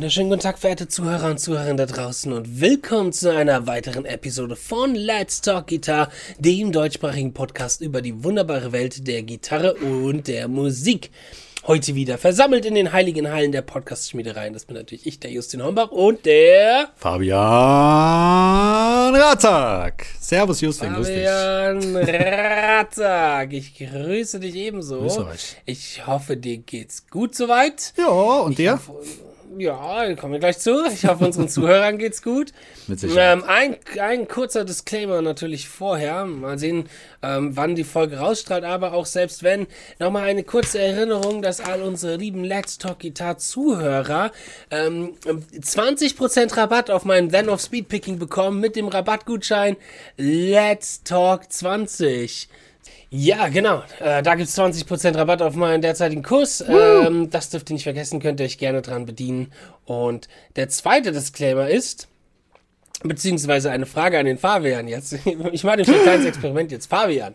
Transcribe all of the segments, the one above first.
wunderschönen guten Tag, verehrte Zuhörer und Zuhörerinnen da draußen und willkommen zu einer weiteren Episode von Let's Talk Guitar, dem deutschsprachigen Podcast über die wunderbare Welt der Gitarre und der Musik. Heute wieder versammelt in den heiligen Hallen der Podcast-Schmiedereien. Das bin natürlich ich, der Justin Hombach und der Fabian Ratzak. Servus Justin, Fabian Ratzak. Ich grüße dich ebenso. Grüße euch. Ich hoffe, dir geht's gut soweit. Ja, und dir? Hoffe, ja, kommen wir gleich zu. Ich hoffe, unseren Zuhörern geht's gut. Mit Sicherheit. Ähm, ein, ein kurzer Disclaimer natürlich vorher. Mal sehen, ähm, wann die Folge rausstrahlt. Aber auch selbst wenn, nochmal eine kurze Erinnerung, dass all unsere lieben Let's Talk Guitar Zuhörer ähm, 20% Rabatt auf meinen Then of Speedpicking bekommen mit dem Rabattgutschein Let's Talk 20. Ja, genau. Äh, da gibt's 20% Rabatt auf meinen derzeitigen Kurs. Ähm, das dürft ihr nicht vergessen, könnt ihr euch gerne dran bedienen. Und der zweite Disclaimer ist, beziehungsweise eine Frage an den Fabian jetzt. Ich mache nämlich ein kleines Experiment jetzt. Fabian,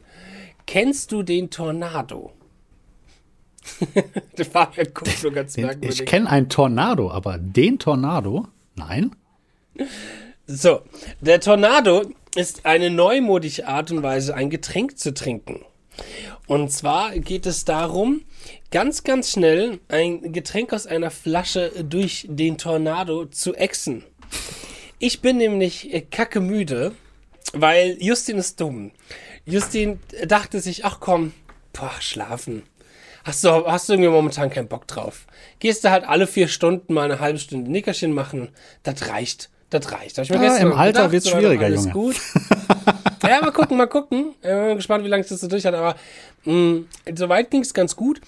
kennst du den Tornado? der Fabian guckt so ganz Den, merkwürdig. ich kenne einen Tornado, aber den Tornado? Nein. So, der Tornado ist eine neumodische Art und Weise, ein Getränk zu trinken. Und zwar geht es darum, ganz, ganz schnell ein Getränk aus einer Flasche durch den Tornado zu exen. Ich bin nämlich äh, kacke müde, weil Justin ist dumm. Justin dachte sich, ach komm, boah, schlafen. Hast du, hast du irgendwie momentan keinen Bock drauf? Gehst du halt alle vier Stunden mal eine halbe Stunde Nickerchen machen? Das reicht. Das reicht. Hab ich mir Ja, gestern im Alter war doch schwieriger, alles Junge. Gut. ja, mal gucken, mal gucken. Ich bin gespannt, wie lange ich das so durch hat. Aber mh, soweit ging es ganz gut.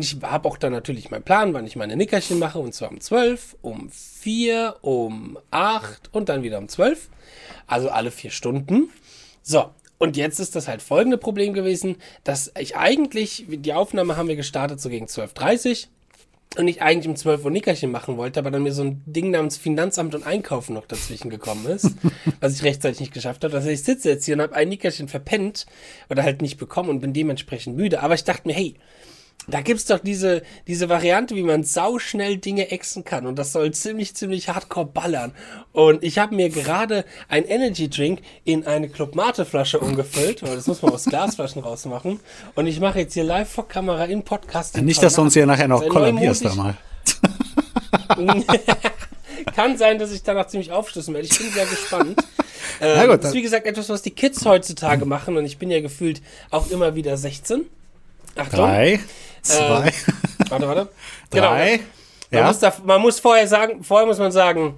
Ich habe auch dann natürlich meinen Plan, wann ich meine Nickerchen mache. Und zwar um 12, um 4, um 8 und dann wieder um 12. Also alle vier Stunden. So, und jetzt ist das halt folgende Problem gewesen, dass ich eigentlich, die Aufnahme haben wir gestartet so gegen 12.30 und ich eigentlich um 12 Uhr Nickerchen machen wollte, aber dann mir so ein Ding namens Finanzamt und Einkaufen noch dazwischen gekommen ist, was ich rechtzeitig nicht geschafft habe. Heißt, ich sitze jetzt hier und habe ein Nickerchen verpennt oder halt nicht bekommen und bin dementsprechend müde. Aber ich dachte mir, hey, da gibt's doch diese, diese Variante, wie man sauschnell Dinge exen kann. Und das soll ziemlich, ziemlich hardcore ballern. Und ich habe mir gerade ein Energy Drink in eine Club Mate Flasche umgefüllt. Weil das muss man aus Glasflaschen rausmachen. Und ich mache jetzt hier live vor Kamera in Podcast. Nicht, dass du uns hier nachher noch kollabierst da mal. Kann sein, dass ich danach ziemlich aufschlüssen werde. Ich bin sehr gespannt. Ähm, Na gut, das ist dann- wie gesagt etwas, was die Kids heutzutage machen. Und ich bin ja gefühlt auch immer wieder 16. Achtung. Drei, zwei, Warte, warte. drei. Man, Ja. muss da, man muss vorher sagen, vorher muss man sagen,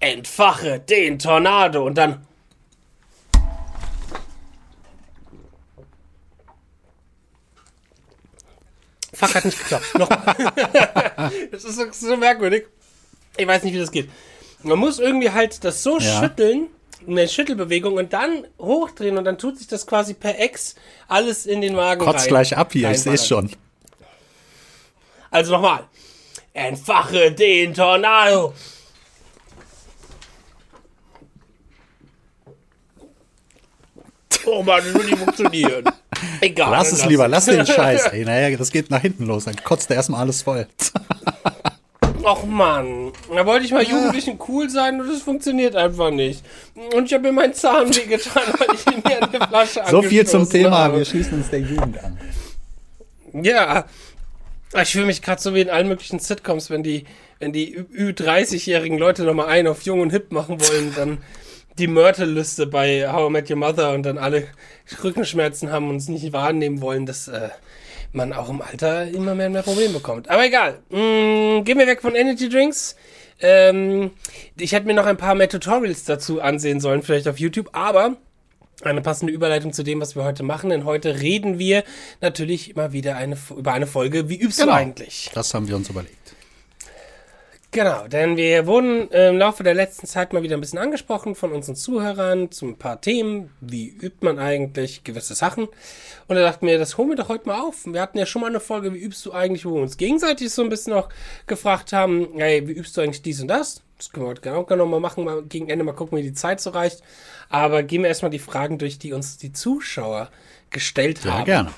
entfache den Tornado und dann. Fuck, hat nicht geklappt. Noch. das ist so, so merkwürdig. Ich weiß nicht, wie das geht. Man muss irgendwie halt das so Ja. schütteln, eine Schüttelbewegung und dann hochdrehen und dann tut sich das quasi per Ex alles in den Magen Kotzt rein. gleich ab hier, ich sehe schon. Also nochmal. Entfache den Tornado. Oh Mann, das will nicht funktionieren. Egal. Lass es lieber, lass den Scheiß. Ey, naja, das geht nach hinten los. Dann kotzt er erstmal alles voll. Och Mann, da wollte ich mal Jugendlichen cool sein und das funktioniert einfach nicht. Und ich habe mir meinen Zahn wehgetan, weil ich ihn mir an der Flasche So viel zum Thema. habe. Wir schließen uns der Jugend an. Ja. Ich fühle mich gerade so wie in allen möglichen Sitcoms, wenn die, wenn die Ü 30-jährigen Leute nochmal einen auf Jung und Hip machen wollen, dann die Mörtelliste bei How I Met Your Mother und dann alle Rückenschmerzen haben und es nicht wahrnehmen wollen, dass äh, man auch im Alter immer mehr und mehr Probleme bekommt. Aber egal. Mm, gehen wir weg von Energy Drinks. Ähm, ich hätte mir noch ein paar mehr Tutorials dazu ansehen sollen, vielleicht auf YouTube, aber eine passende Überleitung zu dem, was wir heute machen, denn heute reden wir natürlich mal wieder eine, über eine Folge, wie übst Genau. du eigentlich? Das haben wir uns überlegt. Genau, denn wir wurden im Laufe der letzten Zeit mal wieder ein bisschen angesprochen von unseren Zuhörern zu ein paar Themen. Wie übt man eigentlich gewisse Sachen? Und da dachten wir, das holen wir doch heute mal auf. Wir hatten ja schon mal eine Folge, wie übst du eigentlich, wo wir uns gegenseitig so ein bisschen auch gefragt haben, hey, wie übst du eigentlich dies und das? Das können wir heute genau, genau mal machen, mal gegen Ende mal gucken, wie die Zeit so reicht. Aber gehen wir erstmal die Fragen durch, die uns die Zuschauer gestellt Ja, haben. gerne.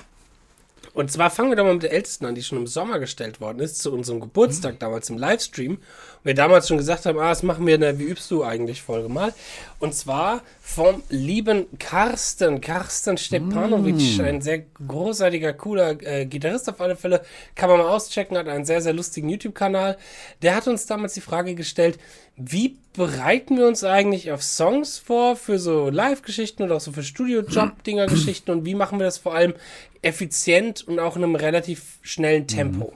Und zwar fangen wir doch mal mit der ältesten an, die schon im Sommer gestellt worden ist, zu unserem Geburtstag damals im Livestream. Und wir damals schon gesagt haben, ah, das machen wir in der Wie übst du eigentlich Folge mal. Und zwar vom lieben Carsten, Carsten Stepanovic, ein sehr großartiger, cooler äh, Gitarrist auf alle Fälle. Kann man mal auschecken, hat einen sehr, sehr lustigen YouTube-Kanal. Der hat uns damals die Frage gestellt, wie bereiten wir uns eigentlich auf Songs vor für so Live-Geschichten oder auch so für Studio-Job-Dinger-Geschichten und wie machen wir das vor allem effizient und auch in einem relativ schnellen Tempo?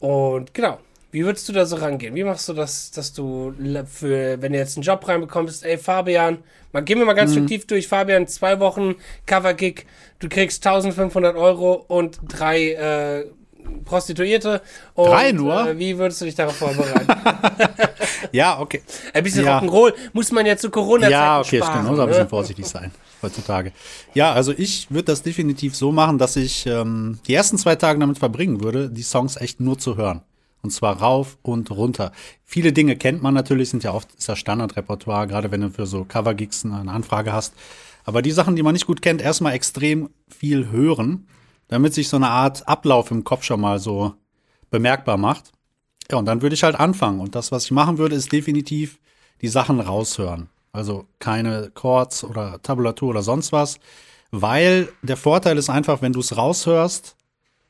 Und genau, wie würdest du da so rangehen? Wie machst du das, dass du für, wenn du jetzt einen Job reinbekommst, ey Fabian, mal gehen wir mal ganz fiktiv durch, Fabian, zwei Wochen Cover-Gig, du kriegst 1500 Euro und drei äh, Prostituierte. Und, Drei nur? Äh, wie würdest du dich darauf vorbereiten? Ja, okay. Ein bisschen Ja. Rock'n'Roll muss man ja zu Corona-Zeiten Ja, okay, sparen. stimmt. Muss auch ein bisschen ne? vorsichtig sein heutzutage. Ja, also ich würde das definitiv so machen, dass ich ähm, die ersten zwei Tage damit verbringen würde, die Songs echt nur zu hören. Und zwar rauf und runter. Viele Dinge kennt man natürlich, sind ja oft ist ja Standardrepertoire, gerade wenn du für so Cover-Gigs eine Anfrage hast. Aber die Sachen, die man nicht gut kennt, erstmal extrem viel hören, damit sich so eine Art Ablauf im Kopf schon mal so bemerkbar macht. Ja, und dann würde ich halt anfangen. Und das, was ich machen würde, ist definitiv die Sachen raushören. Also keine Chords oder Tabulatur oder sonst was. Weil der Vorteil ist einfach, wenn du es raushörst,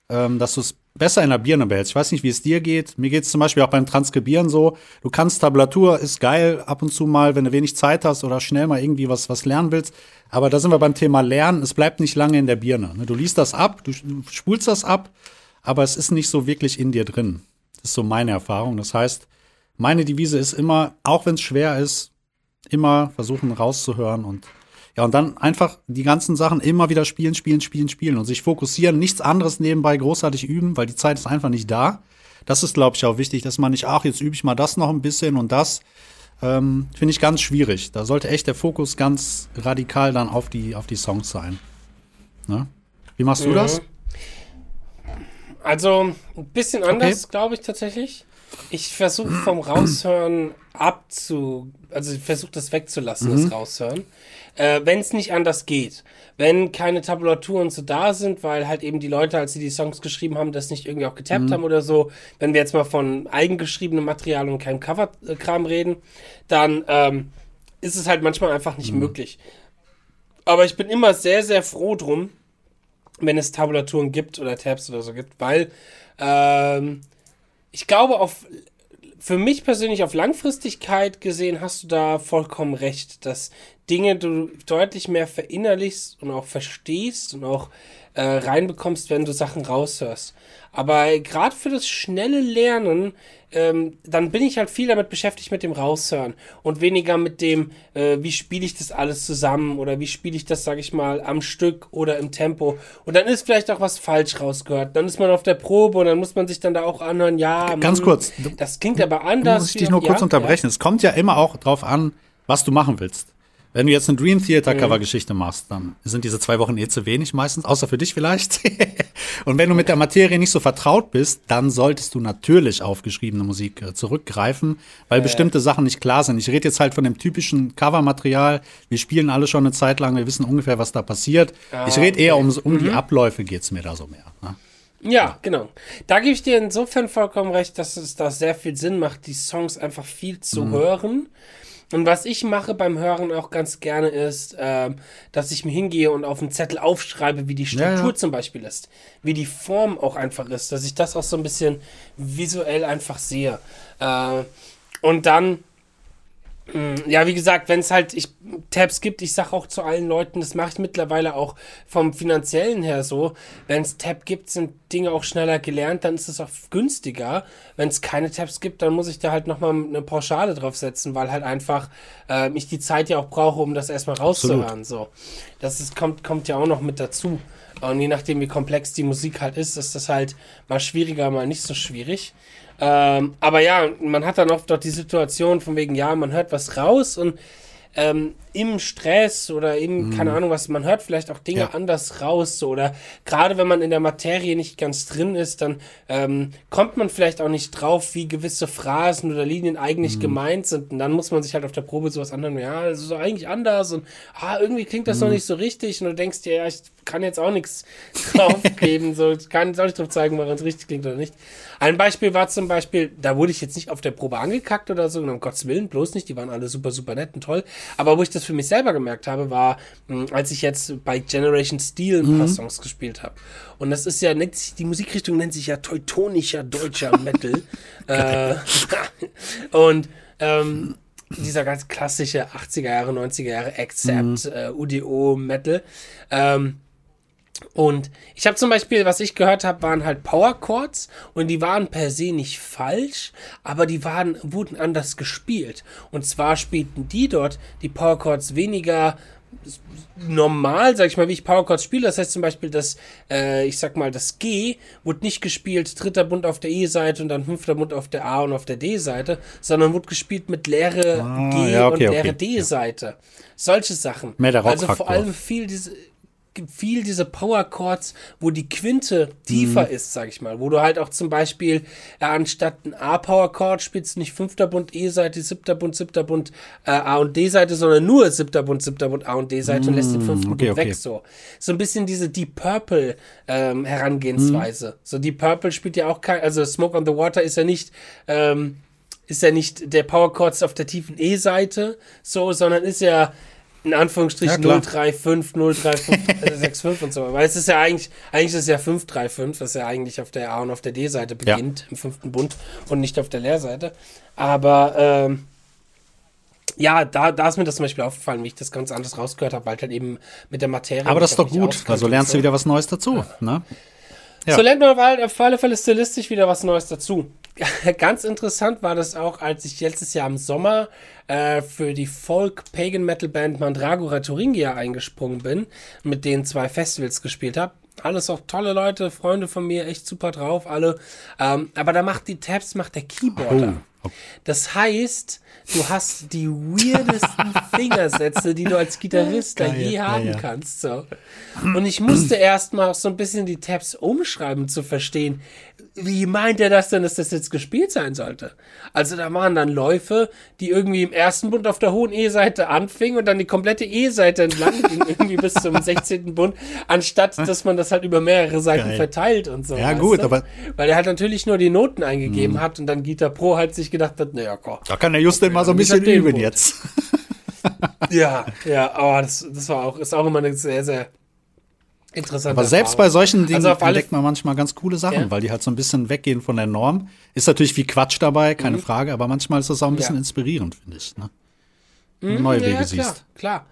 ähm, dass du es besser in der Birne behältst. Ich weiß nicht, wie es dir geht. Mir geht es zum Beispiel auch beim Transkribieren so. Du kannst Tabulatur, ist geil, ab und zu mal, wenn du wenig Zeit hast oder schnell mal irgendwie was, was lernen willst. Aber da sind wir beim Thema Lernen. Es bleibt nicht lange in der Birne. ne? Du liest das ab, du spulst das ab, aber es ist nicht so wirklich in dir drin. Das ist so meine Erfahrung. Das heißt, meine Devise ist immer, auch wenn es schwer ist, immer versuchen rauszuhören und ja, und dann einfach die ganzen Sachen immer wieder spielen, spielen, spielen, spielen und sich fokussieren, nichts anderes nebenbei großartig üben, weil die Zeit ist einfach nicht da. Das ist, glaube ich, auch wichtig, dass man nicht, ach, jetzt übe ich mal das noch ein bisschen und das. Ähm, Finde ich ganz schwierig. Da sollte echt der Fokus ganz radikal dann auf die, auf die Songs sein. Ne? Wie machst du Mhm. das? Also ein bisschen anders, glaube ich tatsächlich. Ich versuche vom Raushören abzu, also ich versuche das wegzulassen, Mhm. das Raushören, äh, wenn es nicht anders geht. Wenn keine Tabulaturen so da sind, weil halt eben die Leute, als sie die Songs geschrieben haben, das nicht irgendwie auch getappt Mhm. haben oder so. Wenn wir jetzt mal von eigengeschriebenem Material und keinem Cover-Kram reden, dann ähm, ist es halt manchmal einfach Mhm. nicht möglich. Aber ich bin immer sehr, sehr froh drum, wenn es Tabulaturen gibt oder Tabs oder so gibt, weil ähm, ich glaube, auf für mich persönlich auf Langfristigkeit gesehen hast du da vollkommen recht, dass Dinge du deutlich mehr verinnerlichst und auch verstehst und auch äh, reinbekommst, wenn du Sachen raushörst. Aber gerade für das schnelle Lernen, ähm, dann bin ich halt viel damit beschäftigt mit dem Raushören und weniger mit dem, äh, wie spiele ich das alles zusammen oder wie spiele ich das, sage ich mal, am Stück oder im Tempo. Und dann ist vielleicht auch was falsch rausgehört. Dann ist man auf der Probe und dann muss man sich dann da auch anhören, ja, Ganz hm, kurz. das klingt aber anders. muss ich dich nur kurz ja, unterbrechen. Es kommt ja immer auch drauf an, was du machen willst. Wenn du jetzt eine Dream Theater Cover Geschichte machst, dann sind diese zwei Wochen eh zu wenig meistens, außer für dich vielleicht. und wenn du mit der Materie nicht so vertraut bist, dann solltest du natürlich auf geschriebene Musik äh, zurückgreifen, weil bestimmte Sachen nicht klar sind. Ich rede jetzt halt von dem typischen Covermaterial. Wir spielen alle schon eine Zeit lang, wir wissen ungefähr, was da passiert. ich rede eher um, um die Abläufe geht's mir da so mehr. Ne? Ja, genau. Da gebe ich dir insofern vollkommen recht, dass es da sehr viel Sinn macht, die Songs einfach viel zu Mhm. hören. Und was ich mache beim Hören auch ganz gerne ist, ähm, dass ich mir hingehe und auf einen Zettel aufschreibe, wie die Struktur Ja, ja. zum Beispiel ist, wie die Form auch einfach ist, dass ich das auch so ein bisschen visuell einfach sehe. Äh, und dann Ja, wie gesagt, wenn es halt ich, Tabs gibt, ich sag auch zu allen Leuten, das mache ich mittlerweile auch vom finanziellen her so, wenn es Tab gibt, sind Dinge auch schneller gelernt, dann ist es auch günstiger. Wenn es keine Tabs gibt, dann muss ich da halt nochmal eine Pauschale draufsetzen, weil halt einfach äh, ich die Zeit ja auch brauche, um das erstmal rauszuhören. So. Das ist, kommt, kommt ja auch noch mit dazu. Und je nachdem, wie komplex die Musik halt ist, ist das halt mal schwieriger, mal nicht so schwierig. Ähm, aber ja, man hat dann oft dort die Situation von wegen, ja, man hört was raus und ähm, im Stress oder im, keine Ahnung was, man hört vielleicht auch Dinge Ja. anders raus. So, oder gerade wenn man in der Materie nicht ganz drin ist, dann ähm, kommt man vielleicht auch nicht drauf, wie gewisse Phrasen oder Linien eigentlich gemeint sind. Und dann muss man sich halt auf der Probe sowas anhören, ja, das ist doch eigentlich anders und ah, irgendwie klingt das noch nicht so richtig. Und du denkst dir, ja, ich kann jetzt auch nichts drauf geben, so kann jetzt auch nicht drauf zeigen, warum es richtig klingt oder nicht. Ein Beispiel war zum Beispiel, da wurde ich jetzt nicht auf der Probe angekackt oder so, um Gottes Willen, bloß nicht, die waren alle super, super nett und toll. Aber wo ich das für mich selber gemerkt habe, war, mh, als ich jetzt bei Generation Steel ein paar Songs gespielt habe. Und das ist ja, nennt sich, die Musikrichtung nennt sich ja teutonischer deutscher Metal. äh, und ähm, dieser ganz klassische 80er Jahre, 90er Jahre Accept, äh, UDO Metal. Ähm, und ich habe zum Beispiel, was ich gehört habe, waren halt Power Chords und die waren per se nicht falsch, aber die waren, wurden anders gespielt. Und zwar spielten die dort die Power Chords weniger normal, sag ich mal, wie ich Power Chords spiele. Das heißt zum Beispiel, dass, äh, ich sag mal, das G wurde nicht gespielt, dritter Bund auf der E-Seite und dann fünfter Bund auf der A und auf der D-Seite, sondern wurde gespielt mit leere Ah, G ja, okay, und leere okay. D-Seite. Solche Sachen. Mehr der also vor allem viel diese viel diese Power Chords, wo die Quinte tiefer Mhm. ist, sag ich mal, wo du halt auch zum Beispiel äh, anstatt ein A Power Chord spielst nicht fünfter Bund E-Seite, siebter Bund, siebter Bund äh, A und D-Seite, sondern nur siebter Bund, siebter Bund A und D-Seite und lässt den fünften Mm, okay, Bund okay. weg so. So ein bisschen diese Deep Purple ähm, Herangehensweise. Mhm. So Deep Purple spielt ja auch kein, also Smoke on the Water ist ja nicht ähm, ist ja nicht der Power Chords auf der tiefen E-Seite, so, sondern ist ja in Anführungsstrichen Ja, klar. 035, 035, äh, 65 und so. Weil es ist ja eigentlich, eigentlich ist es ja 535, was ja eigentlich auf der A und auf der D-Seite Ja. beginnt, im fünften Bund und nicht auf der Leerseite. Aber ähm, ja, da, da ist mir das zum Beispiel aufgefallen, wie ich das ganz anders rausgehört habe, weil halt eben mit der Materie. Aber das ist doch gut. Also lernst du wieder was Neues dazu. Ne? Ja. So lernt man auf alle Fälle stilistisch wieder was Neues dazu. Ganz interessant war das auch, als ich letztes Jahr im Sommer äh, für die Folk-Pagan-Metal-Band Mandragora Thuringia eingesprungen bin, mit denen zwei Festivals gespielt habe. Alles auch tolle Leute, Freunde von mir, echt super drauf, alle. Ähm, aber da macht die Tabs, macht der Keyboarder. Oh. Das heißt, du hast die weirdesten Fingersätze, die du als Gitarrist da je ja, haben ja. kannst. So. Und ich musste erstmal auch so ein bisschen die Tabs umschreiben, zu verstehen, wie meint er das denn, dass das jetzt gespielt sein sollte? Also da waren dann Läufe, die irgendwie im ersten Bund auf der hohen E-Seite anfingen und dann die komplette E-Seite entlang ging, irgendwie bis zum 16. Bund, anstatt dass man das halt über mehrere Seiten Geil. verteilt und so. Ja, gut, du? aber-. Weil er halt natürlich nur die Noten eingegeben hat und dann Guitar Pro halt sich gedacht hat, naja, komm. Da kann der Justin mal so ein bisschen üben Punkt. jetzt. Ja, ja, aber das, das war auch, ist auch immer eine sehr, sehr interessante Aber selbst bei Erfahrung. solchen Dingen Also entdeckt man manchmal ganz coole Sachen, Ja. weil die halt so ein bisschen weggehen von der Norm. Ist natürlich viel Quatsch dabei, keine Frage, aber manchmal ist das auch ein bisschen Mhm. Ja. inspirierend, finde ich. Ne? Neue ja, Wege ja, klar, siehst. klar.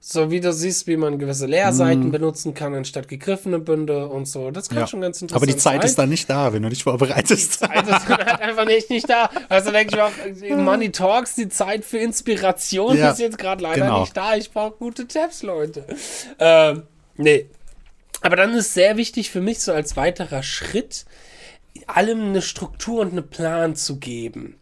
So wie du siehst, wie man gewisse Leerseiten benutzen kann, anstatt gegriffene Bünde und so. Das kann. Ja. schon ganz interessant Aber die Zeit sein. ist dann nicht da, wenn du dich vorbereitest. Zeit ist dann halt einfach nicht, nicht da. Also denke ich auch, Money Talks, die Zeit für Inspiration Ja, ist jetzt gerade leider genau. nicht da. Ich brauche gute Tabs, Leute. Ähm, nee. Aber dann ist sehr wichtig für mich so als weiterer Schritt, allem eine Struktur und einen Plan zu geben.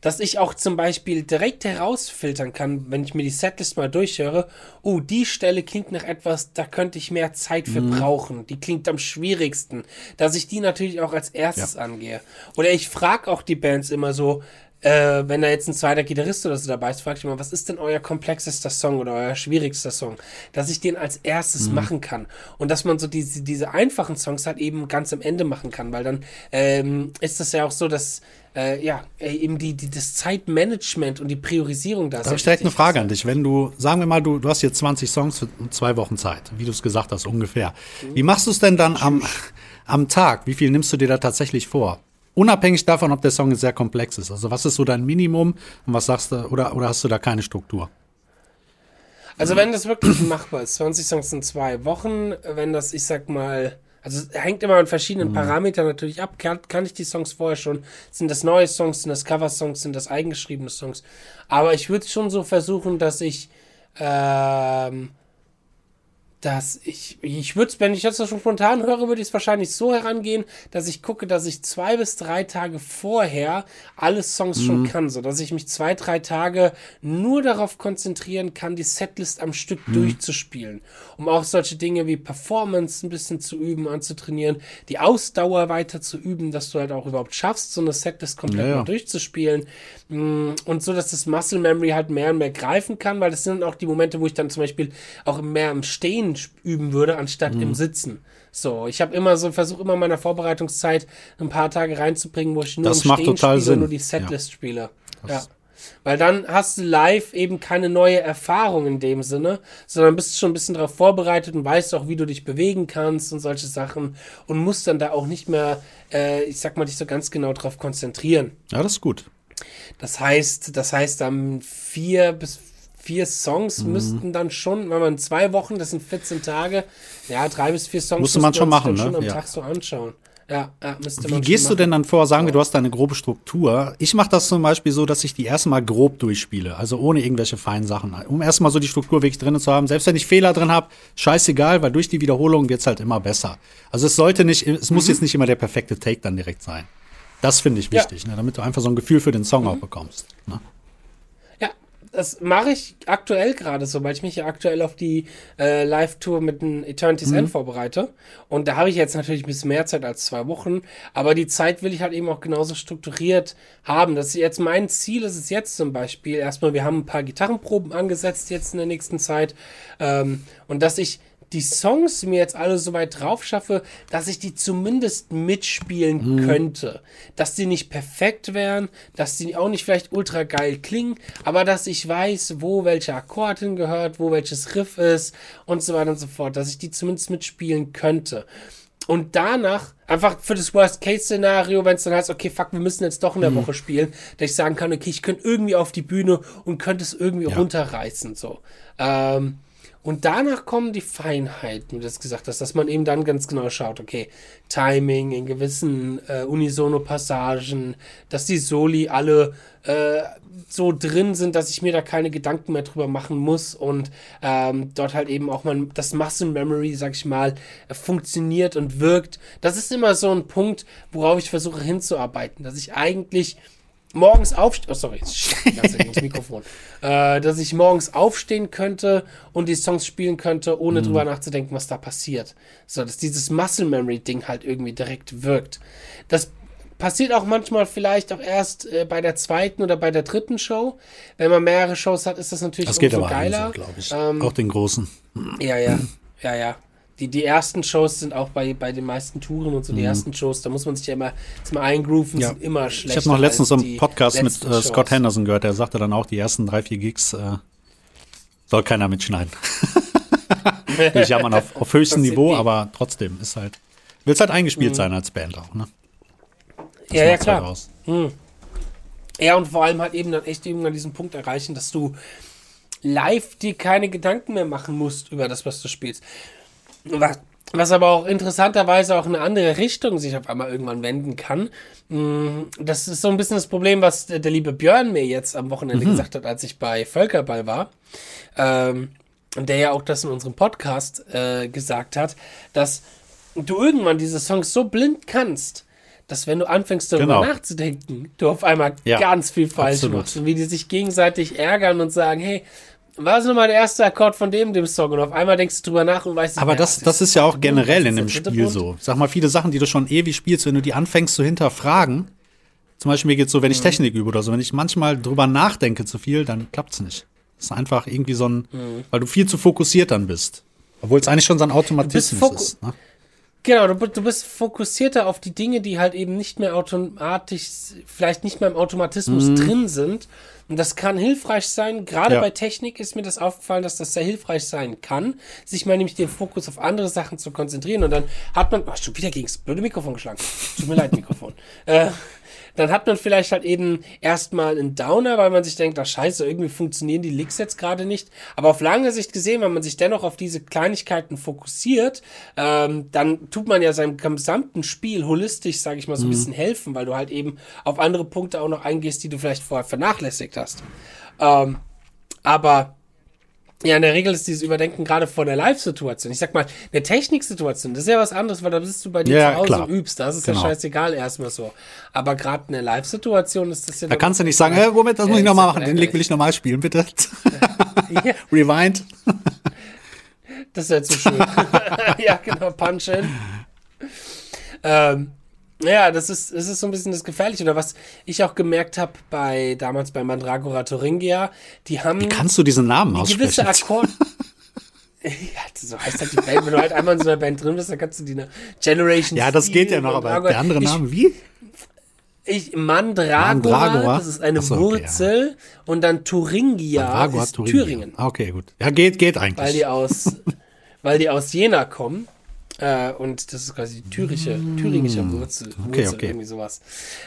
Dass ich auch zum Beispiel direkt herausfiltern kann, wenn ich mir die Setlist mal durchhöre, oh, die Stelle klingt nach etwas, da könnte ich mehr Zeit für brauchen. Die klingt am schwierigsten. Dass ich die natürlich auch als erstes angehe. Oder ich frage auch die Bands immer so, äh, wenn da jetzt ein zweiter Gitarrist oder so dabei ist, frage ich immer, was ist denn euer komplexester Song oder euer schwierigster Song? Dass ich den als erstes machen kann. Und dass man so diese, diese einfachen Songs halt eben ganz am Ende machen kann, weil dann ähm, ist das ja auch so, dass äh, ja, eben die, die, das Zeitmanagement und die Priorisierung da Da habe ich direkt eine Frage an dich. Wenn du, sagen wir mal, du, du hast jetzt 20 Songs für zwei Wochen Zeit, wie du es gesagt hast, ungefähr. Wie machst du es denn dann am, am Tag? Wie viel nimmst du dir da tatsächlich vor? Unabhängig davon, ob der Song sehr komplex ist. Also was ist so dein Minimum und was sagst du, oder, oder hast du da keine Struktur? Also wenn das wirklich machbar ist, 20 Songs in zwei Wochen, wenn das, ich sag mal, also es hängt immer an verschiedenen Parametern natürlich ab. Kann, kann ich die Songs vorher schon? Sind das neue Songs, sind das Cover-Songs, sind das eigengeschriebene Songs? Aber ich würde schon so versuchen, dass ich ähm, dass ich, ich würde wenn ich das so schon spontan höre, würde ich es wahrscheinlich so herangehen, dass ich gucke, dass ich zwei bis drei Tage vorher alle Songs schon kann, so dass ich mich zwei, drei Tage nur darauf konzentrieren kann, die Setlist am Stück durchzuspielen, um auch solche Dinge wie Performance ein bisschen zu üben, anzutrainieren, die Ausdauer weiter zu üben, dass du halt auch überhaupt schaffst, so eine Setlist komplett Ja, ja. mal durchzuspielen. Mm, und so, dass das Muscle Memory halt mehr und mehr greifen kann, weil das sind auch die Momente, wo ich dann zum Beispiel auch mehr im Stehen Stehen üben würde, anstatt Mhm. im Sitzen. So, ich habe immer so, versuche immer in meiner Vorbereitungszeit ein paar Tage reinzubringen, wo ich nur Das im Stehen spiele Sinn. nur die Setlist spiele. Ja. Weil dann hast du live eben keine neue Erfahrung in dem Sinne, sondern bist schon ein bisschen darauf vorbereitet und weißt auch, wie du dich bewegen kannst und solche Sachen und musst dann da auch nicht mehr, äh, ich sag mal, dich so ganz genau drauf konzentrieren. Ja, das ist gut. Das heißt, das heißt, dann vier bis vier Songs Mhm. müssten dann schon, wenn man zwei Wochen, das sind 14 Tage, ja, drei bis vier Songs Musste man müsste schon machen, dann schon ne? am Ja. Tag so anschauen. Ja, ja müsste Wie gehst du denn dann vor? Sagen wir, du hast deine grobe Struktur. Ich mache das zum Beispiel so, dass ich die erstmal grob durchspiele, also ohne irgendwelche feinen Sachen. Um erstmal so die Struktur wirklich drin zu haben. Selbst wenn ich Fehler drin habe, scheißegal, weil durch die Wiederholung wird's halt immer besser. Also es sollte nicht, es muss jetzt nicht immer der perfekte Take dann direkt sein. Das finde ich Mhm. Ja. wichtig, ne, damit du einfach so ein Gefühl für den Song auch bekommst. Ne? Das mache ich aktuell gerade so, weil ich mich ja aktuell auf die äh, Live-Tour mit dem Eternity's End vorbereite. Und da habe ich jetzt natürlich ein bisschen mehr Zeit als zwei Wochen. Aber die Zeit will ich halt eben auch genauso strukturiert haben. Das ist jetzt mein Ziel, ist es jetzt zum Beispiel. Erstmal, wir haben ein paar Gitarrenproben angesetzt jetzt in der nächsten Zeit. Ähm, und dass ich die Songs mir jetzt alle so weit drauf schaffe, dass ich die zumindest mitspielen könnte. Dass die nicht perfekt wären, dass die auch nicht vielleicht ultra geil klingen, aber dass ich weiß, wo welcher Akkord hingehört, wo welches Riff ist und so weiter und so fort, dass ich die zumindest mitspielen könnte. Und danach, einfach für das Worst-Case-Szenario, wenn es dann heißt, okay, fuck, wir müssen jetzt doch in der Woche spielen, dass ich sagen kann, okay, ich könnte irgendwie auf die Bühne und könnte es irgendwie runterreißen, so. Ähm, und danach kommen die Feinheiten, wie du das gesagt hast, dass man eben dann ganz genau schaut, okay, Timing in gewissen äh, Unisono-Passagen, dass die Soli alle äh, so drin sind, dass ich mir da keine Gedanken mehr drüber machen muss und ähm, dort halt eben auch mal das Muscle Memory, sag ich mal, äh, funktioniert und wirkt. Das ist immer so ein Punkt, worauf ich versuche hinzuarbeiten, dass ich eigentlich morgens aufstehen, oh sorry, Zeit ins Mikrofon, äh, dass ich morgens aufstehen könnte und die Songs spielen könnte, ohne drüber nachzudenken, was da passiert. So, dass dieses Muscle Memory Ding halt irgendwie direkt wirkt. Das passiert auch manchmal vielleicht auch erst äh, bei der zweiten oder bei der dritten Show. Wenn man mehrere Shows hat, ist das natürlich Das geht aber geiler. glaube ich. Ähm, auch den großen. ja, ja, ja, ja. Die, die ersten Shows sind auch bei, bei den meisten Touren und so, die ersten Shows, da muss man sich ja immer, mal eingrooven, Mhm. Ja. sind immer schlecht. Ich habe noch letztens so einen Podcast mit äh, Scott Henderson gehört, der sagte dann auch, die ersten drei, vier Gigs äh, soll keiner mitschneiden. ich jammern auf, auf höchstem Niveau, aber trotzdem ist halt, will's halt eingespielt sein als Band auch, ne? Das Ja, ja, halt klar. aus. Ja, und vor allem halt eben dann echt irgendwann diesen Punkt erreichen, dass du live dir keine Gedanken mehr machen musst über das, was du spielst. Was, was aber auch interessanterweise auch in eine andere Richtung sich auf einmal irgendwann wenden kann. Mm, Das ist so ein bisschen das Problem, was der, der liebe Björn mir jetzt am Wochenende gesagt hat, als ich bei Völkerball war. Ähm, der ja auch das in unserem Podcast äh, gesagt hat, dass du irgendwann diese Songs so blind kannst, dass wenn du anfängst darüber Genau. nachzudenken, du auf einmal Ja, ganz viel falsch absolut. machst und wie die sich gegenseitig ärgern und sagen, hey, was ist nochmal der erste Akkord von dem, dem Song? Und auf einmal denkst du drüber nach und weißt Aber das, das ist ja auch der generell in dem Spiel so. Sag mal, viele Sachen, die du schon ewig spielst, wenn du die anfängst zu hinterfragen, zum Beispiel mir geht's so, wenn Mhm. ich Technik übe oder so, wenn ich manchmal drüber nachdenke zu viel, dann klappt's nicht. Das ist einfach irgendwie so ein, Mhm. weil du viel zu fokussiert dann bist. Obwohl es eigentlich schon so ein Automatismus ist. Ne? Genau, du, du bist fokussierter auf die Dinge, die halt eben nicht mehr automatisch, vielleicht nicht mehr im Automatismus drin sind. Und das kann hilfreich sein. Gerade Ja. bei Technik ist mir das aufgefallen, dass das sehr hilfreich sein kann, sich mal nämlich den Fokus auf andere Sachen zu konzentrieren. Und dann hat man, ach, schon wieder gegen das blöde Mikrofon geschlagen. Tut mir leid, Mikrofon. Äh, dann hat man vielleicht halt eben erstmal einen Downer, weil man sich denkt, ach scheiße, irgendwie funktionieren die Licks jetzt gerade nicht. Aber auf lange Sicht gesehen, wenn man sich dennoch auf diese Kleinigkeiten fokussiert, ähm, dann tut man ja seinem gesamten Spiel holistisch, sage ich mal, so ein bisschen helfen, weil du halt eben auf andere Punkte auch noch eingehst, die du vielleicht vorher vernachlässigt hast. Ähm, aber ja, in der Regel ist dieses Überdenken gerade vor der Live-Situation. Ich sag mal, eine Techniksituation, das ist ja was anderes, weil da bist du bei dir Ja, zu Hause klar. und übst. Das ist Genau. ja scheißegal erstmal so. Aber gerade in der Live-Situation ist das ja. Da kannst du nicht sagen, hey, Moment, das muss ich nochmal machen. Den Lick will ich nochmal spielen, bitte. Ja, Rewind. das ist ja zu schön. ja, genau, Punch-In. Ähm, ja, das ist, das ist so ein bisschen das Gefährliche. Oder was ich auch gemerkt habe bei damals bei Mandragora Thuringia, die haben Kannst du diesen Namen gewisse aussprechen? Akkorde. Ja, so heißt halt die Band. Wenn du halt einmal in so einer Band drin bist, dann kannst du die Generation Ja, das geht ja noch, aber der andere Name, wie? Ich, Mandragora, Mandragora? das ist eine so, okay, Wurzel und dann Thuringia Mandragora, ist Thuringia. Thüringen, Ah, Okay, gut. Ja, geht, geht weil eigentlich. die aus, weil die aus Jena kommen. Äh, und das ist quasi die thürische, thüringische Wurzel, Mm. Okay, Wurzel okay. irgendwie sowas.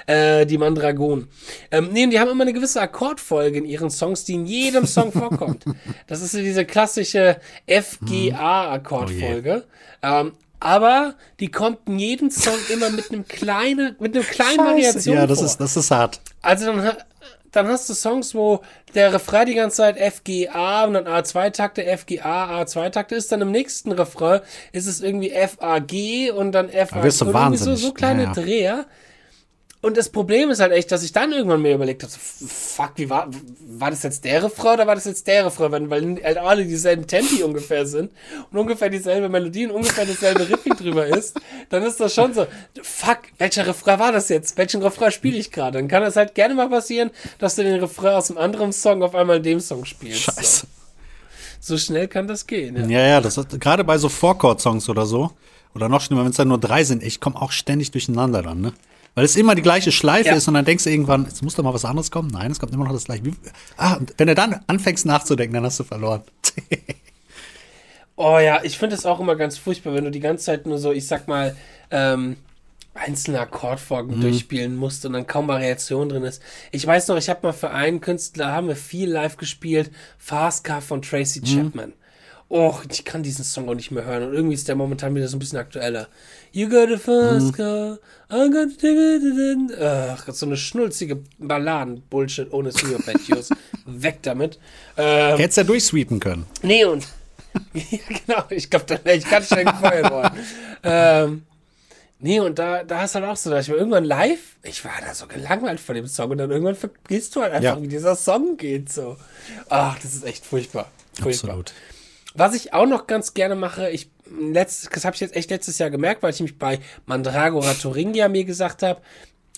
Äh, die Mandragonen. Ähm, nee, die haben immer eine gewisse Akkordfolge in ihren Songs, die in jedem Song vorkommt. Das ist diese klassische FGA-Akkordfolge. ähm, aber die kommt in jedem Song immer mit einem kleinen, mit einem kleinen Variation ja, das vor. ist, das ist hart. Also dann, dann hast du Songs, wo der Refrain die ganze Zeit FGA und dann A2-Takte, FGA, A2-Takte ist, dann im nächsten Refrain ist es irgendwie FAG und dann FAG. wirst du und so, so kleine Ja, ja. Dreher. Und das Problem ist halt echt, dass ich dann irgendwann mir überlegt habe, so, fuck, wie war, war das jetzt der Refrain oder war das jetzt der Refrain? Weil, weil halt alle dieselben Tempi ungefähr sind und ungefähr dieselbe Melodie und ungefähr dasselbe Riffing drüber ist, dann ist das schon so, fuck, welcher Refrain war das jetzt? Welchen Refrain spiele ich gerade? Dann kann es halt gerne mal passieren, dass du den Refrain aus einem anderen Song auf einmal in dem Song spielst. Scheiße. So, so schnell kann das gehen. Ja. Ja, ja, das ist gerade bei so Four-Chord-Songs oder so. Oder noch schlimmer, wenn es dann nur drei sind, ich komme auch ständig durcheinander dann, ne? Weil es immer die gleiche Schleife Ja. ist und dann denkst du irgendwann, jetzt muss doch mal was anderes kommen. Nein, es kommt immer noch das gleiche. Ah, und wenn du dann anfängst nachzudenken, dann hast du verloren. Oh ja, ich finde es auch immer ganz furchtbar, wenn du die ganze Zeit nur so, ich sag mal, ähm, einzelne Akkordfolgen durchspielen musst und dann kaum Variation drin ist. Ich weiß noch, ich habe mal für einen Künstler, haben wir viel live gespielt, Fast Car von Tracy Chapman. Och, ich kann diesen Song auch nicht mehr hören und irgendwie ist der momentan wieder so ein bisschen aktueller. You got a fast car, I got a ticket. Ach, so eine schnulzige Balladen-Bullshit ohne Sweeper-Patios. Weg damit. Ähm, Hättest ja durchsweepen können. Nee, und. ja, genau. Ich glaube, da wäre ich ganz schnell gefeuert worden. ähm, nee, und da, da ist halt auch so, dass ich war irgendwann live, ich war da so gelangweilt von dem Song und dann irgendwann vergisst du halt einfach, Ja. wie dieser Song geht. So. Ach, das ist echt furchtbar. furchtbar. Absolut. Was ich auch noch ganz gerne mache, ich letzt, das habe ich jetzt echt letztes Jahr gemerkt, weil ich mich bei Mandragora Thuringia mir gesagt habe,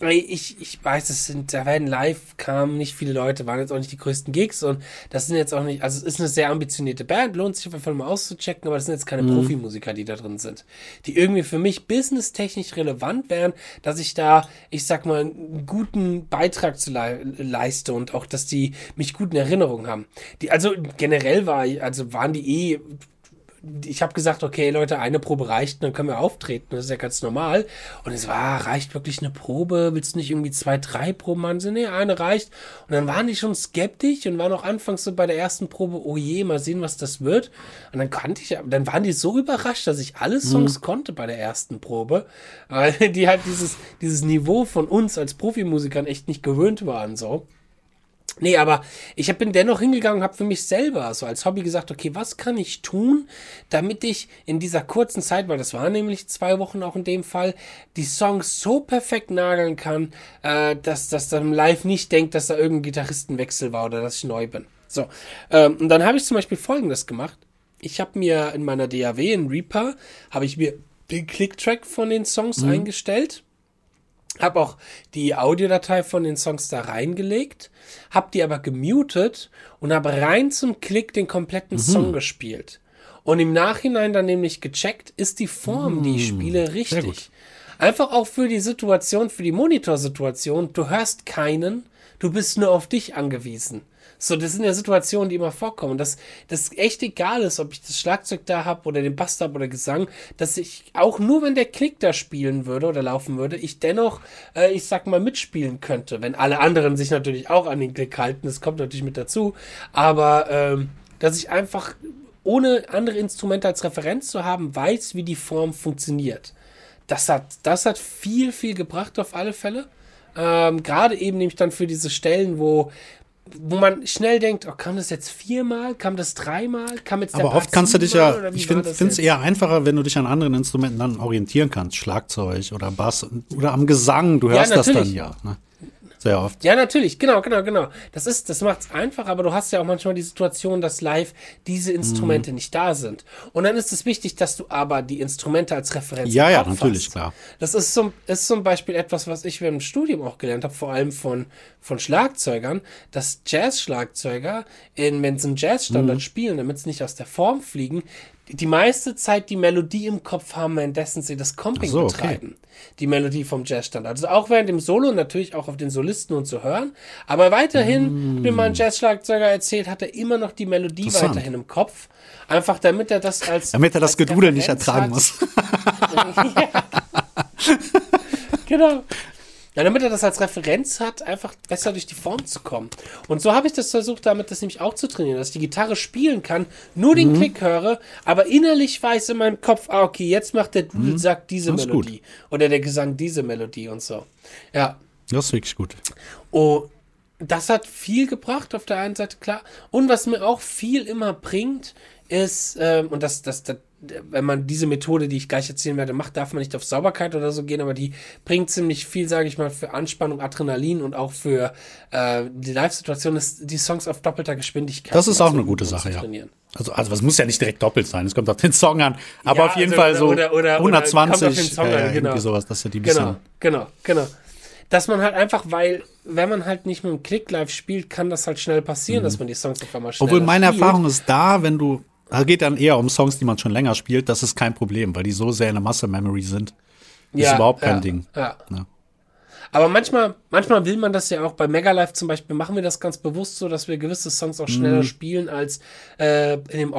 ich, ich weiß, es sind, da werden live kamen nicht viele Leute, waren jetzt auch nicht die größten Gigs und das sind jetzt auch nicht, also es ist eine sehr ambitionierte Band, lohnt sich auf jeden Fall mal auszuchecken, aber das sind jetzt keine Profimusiker, die da drin sind, die irgendwie für mich businesstechnisch relevant wären, dass ich da, ich sag mal, einen guten Beitrag zu lei- leiste und auch, dass die mich gut in Erinnerung haben. Die, also generell war, also waren die eh ich habe gesagt, okay, Leute, eine Probe reicht, dann können wir auftreten. Das ist ja ganz normal. Und es war, reicht wirklich eine Probe? Willst du nicht irgendwie zwei, drei Proben machen? So, nee, eine reicht. Und dann waren die schon skeptisch und waren auch anfangs so bei der ersten Probe, oh je, mal sehen, was das wird. Und dann kannte ich, dann waren die so überrascht, dass ich alle Songs konnte bei der ersten Probe, weil die halt dieses, dieses Niveau von uns als Profimusikern echt nicht gewöhnt waren, so. Nee, aber ich bin dennoch hingegangen und habe für mich selber so als Hobby gesagt, okay, was kann ich tun, damit ich in dieser kurzen Zeit, weil das waren nämlich zwei Wochen auch in dem Fall, die Songs so perfekt nageln kann, äh, dass das dann live nicht denkt, dass da irgendein Gitarristenwechsel war oder dass ich neu bin. So, ähm, und dann habe ich zum Beispiel Folgendes gemacht. Ich habe mir in meiner DAW, in Reaper, habe ich mir den Click-Track von den Songs eingestellt habe auch die Audiodatei von den Songs da reingelegt, habe die aber gemutet und habe rein zum Klick den kompletten Song gespielt. Und im Nachhinein dann nämlich gecheckt, ist die Form, die ich spiele, gut. richtig. Einfach auch für die Situation, für die Monitorsituation, du hörst keinen, du bist nur auf dich angewiesen. So, das sind ja Situationen, die immer vorkommen. Dass das echt egal ist, ob ich das Schlagzeug da habe oder den Bass da hab oder Gesang, dass ich auch nur, wenn der Klick da spielen würde oder laufen würde, ich dennoch, äh, ich sag mal, mitspielen könnte. Wenn alle anderen sich natürlich auch an den Klick halten, das kommt natürlich mit dazu. Aber ähm, dass ich einfach ohne andere Instrumente als Referenz zu haben, weiß, wie die Form funktioniert. Das hat, das hat viel, viel gebracht auf alle Fälle. Ähm, Gerade eben nämlich dann für diese Stellen, wo, wo man schnell denkt, oh, kam das jetzt viermal, kam das dreimal, kam jetzt Aber oft kannst du dich ja, ich finde es eher einfacher, wenn du dich an anderen Instrumenten dann orientieren kannst. Schlagzeug oder Bass oder am Gesang, du hörst das dann ja. Ne? Sehr oft. Ja, natürlich, genau, genau, genau. Das ist, das macht's einfach, aber du hast ja auch manchmal die Situation, dass live diese Instrumente Mhm. nicht da sind. Und dann ist es wichtig, dass du aber die Instrumente als Referenz Ja, im ja, Kopf natürlich, hast. klar. Das ist zum, ist zum Beispiel etwas, was ich während dem Studium auch gelernt habe, vor allem von, von Schlagzeugern, dass Jazz-Schlagzeuger, in- wenn sie einen Mhm. Jazzstandard spielen, damit sie nicht aus der Form fliegen, die meiste Zeit die Melodie im Kopf haben, währenddessen sie das Comping so, okay. betreiben. Die Melodie vom Jazzstandard. Also auch während dem Solo natürlich auch auf den Solisten und zu hören. Aber weiterhin, wie mein Jazzschlagzeuger erzählt, hat er immer noch die Melodie Mm. Weiterhin im Kopf. Einfach damit er das als. Damit er das Gedudel nicht ertragen hat. muss. Genau. Ja, damit er das als Referenz hat, einfach besser durch die Form zu kommen. Und so habe ich das versucht, damit das nämlich auch zu trainieren, dass ich die Gitarre spielen kann, nur Mhm. den Klick höre, aber innerlich weiß in meinem Kopf, ah, okay, jetzt macht der Dudelsack diese Mhm. Das ist gut. Melodie. Oder der Gesang diese Melodie und so. Ja. Das ist wirklich gut. Oh, das hat viel gebracht auf der einen Seite, klar. Und was mir auch viel immer bringt, ist, ähm, und das, das, das, wenn man diese Methode, die ich gleich erzählen werde, macht, darf man nicht auf Sauberkeit oder so gehen, aber die bringt ziemlich viel, sage ich mal, für Anspannung, Adrenalin und auch für äh, die Live-Situation, ist die Songs auf doppelter Geschwindigkeit. Das ist auch zu eine gute Sache, ja. Also, also es muss ja nicht direkt doppelt sein. Es kommt auf den Song an. Aber Ja, auf jeden also, Fall so oder- oder- oder 120, kommt auf den Song an, äh, genau. irgendwie sowas. Das ist ja die bisschen. Genau, genau, genau. Dass man halt einfach, weil, wenn man halt nicht mit dem Klick live spielt, kann das halt schnell passieren, dass man die Songs auf einmal schneller Mhm. Obwohl meine spielt. Erfahrung ist da, wenn du, es geht dann eher um Songs, die man schon länger spielt, das ist kein Problem, weil die so sehr in der Masse Memory sind. Ist überhaupt kein ja, Ding. Ja. Ja. Aber manchmal, manchmal will man das ja auch bei Megalife zum Beispiel, machen wir das ganz bewusst so, dass wir gewisse Songs auch schneller spielen als äh, in dem Mhm. Naja,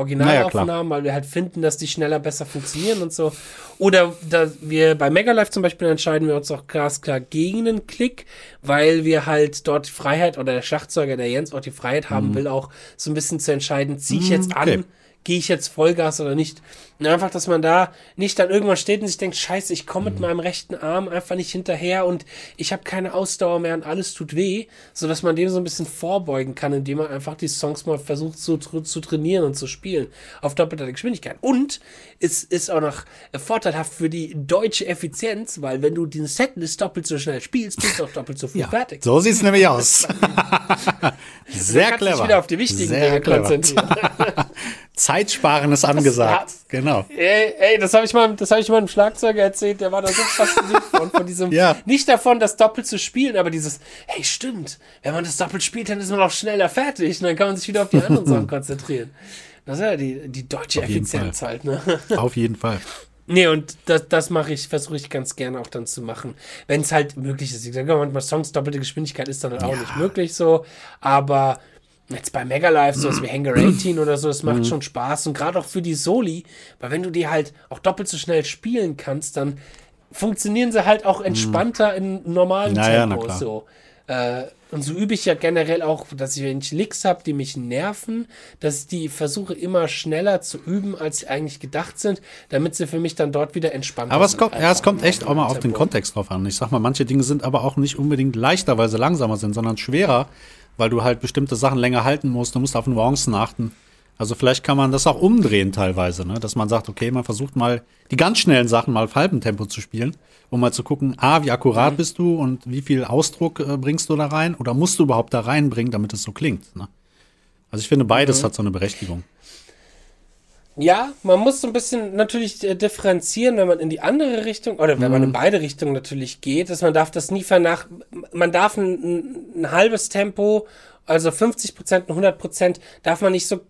Originalaufnahmen, weil wir halt finden, dass die schneller besser funktionieren und so. Oder da wir bei Megalife zum Beispiel entscheiden wir uns auch ganz klar gegen den Klick, weil wir halt dort die Freiheit oder der Schlagzeuger, der Jens, auch die Freiheit haben will, auch so ein bisschen zu entscheiden, ziehe ich jetzt Mhm. okay. an, gehe ich jetzt Vollgas oder nicht. Und einfach, dass man da nicht dann irgendwann steht und sich denkt, scheiße, ich komme Mhm. mit meinem rechten Arm einfach nicht hinterher und ich habe keine Ausdauer mehr und alles tut weh, so dass man dem so ein bisschen vorbeugen kann, indem man einfach die Songs mal versucht zu, zu trainieren und zu spielen auf doppelter Geschwindigkeit. Und es ist auch noch vorteilhaft für die deutsche Effizienz, weil wenn du den Setlist doppelt so schnell spielst, bist du auch doppelt so früh Ja, fertig. so sieht's nämlich aus. Sehr clever. dich wieder auf die wichtigen Sehr Dinge clever. konzentrieren. Zeitsparen ist angesagt. Genau. Ey, ey, das habe ich mal, das habe ich mal einem Schlagzeuger erzählt, der war da so fasziniert von, von diesem, Ja. nicht davon, das doppelt zu spielen, aber dieses, hey, stimmt, wenn man das doppelt spielt, dann ist man auch schneller fertig und dann kann man sich wieder auf die anderen Sachen konzentrieren. Das ist ja die, die deutsche jeden Effizienz halt, ne? Auf jeden Fall. Nee, und das, das mache ich, versuche ich ganz gerne auch dann zu machen. Wenn es halt möglich ist. Ich sage manchmal Songs doppelte Geschwindigkeit ist dann halt auch Ja. nicht möglich so. Aber jetzt bei Megalife, sowas wie Hangar 18 oder so, das macht Mhm. schon Spaß. Und gerade auch für die Soli, weil wenn du die halt auch doppelt so schnell spielen kannst, dann funktionieren sie halt auch entspannter in normalen Mhm. Ja, ja, na Tempos. klar. so. Äh, und so übe ich ja generell auch, dass ich, wenn ich Licks habe, die mich nerven, dass ich die versuche immer schneller zu üben, als sie eigentlich gedacht sind, damit sie für mich dann dort wieder entspannter Aber es sind. kommt, ja, es kommt echt auch mal auf den. Kontext drauf an. Ich sag mal, manche Dinge sind aber auch nicht unbedingt leichter, weil sie langsamer sind, sondern schwerer, weil du halt bestimmte Sachen länger halten musst. Du musst auf Nuancen achten. Also vielleicht kann man das auch umdrehen teilweise, ne? dass man sagt, okay, man versucht mal die ganz schnellen Sachen mal auf halbem Tempo zu spielen, um mal zu gucken, a, wie akkurat Mhm. bist du und wie viel Ausdruck äh, bringst du da rein oder musst du überhaupt da reinbringen, damit es so klingt. Ne? Also ich finde, Mhm. beides hat so eine Berechtigung. Ja, man muss so ein bisschen natürlich äh, differenzieren, wenn man in die andere Richtung oder wenn man Mhm. in beide Richtungen natürlich geht, dass man darf das nie vernach, man darf ein, ein, ein halbes Tempo, also 50 Prozent, 100 Prozent, darf man nicht so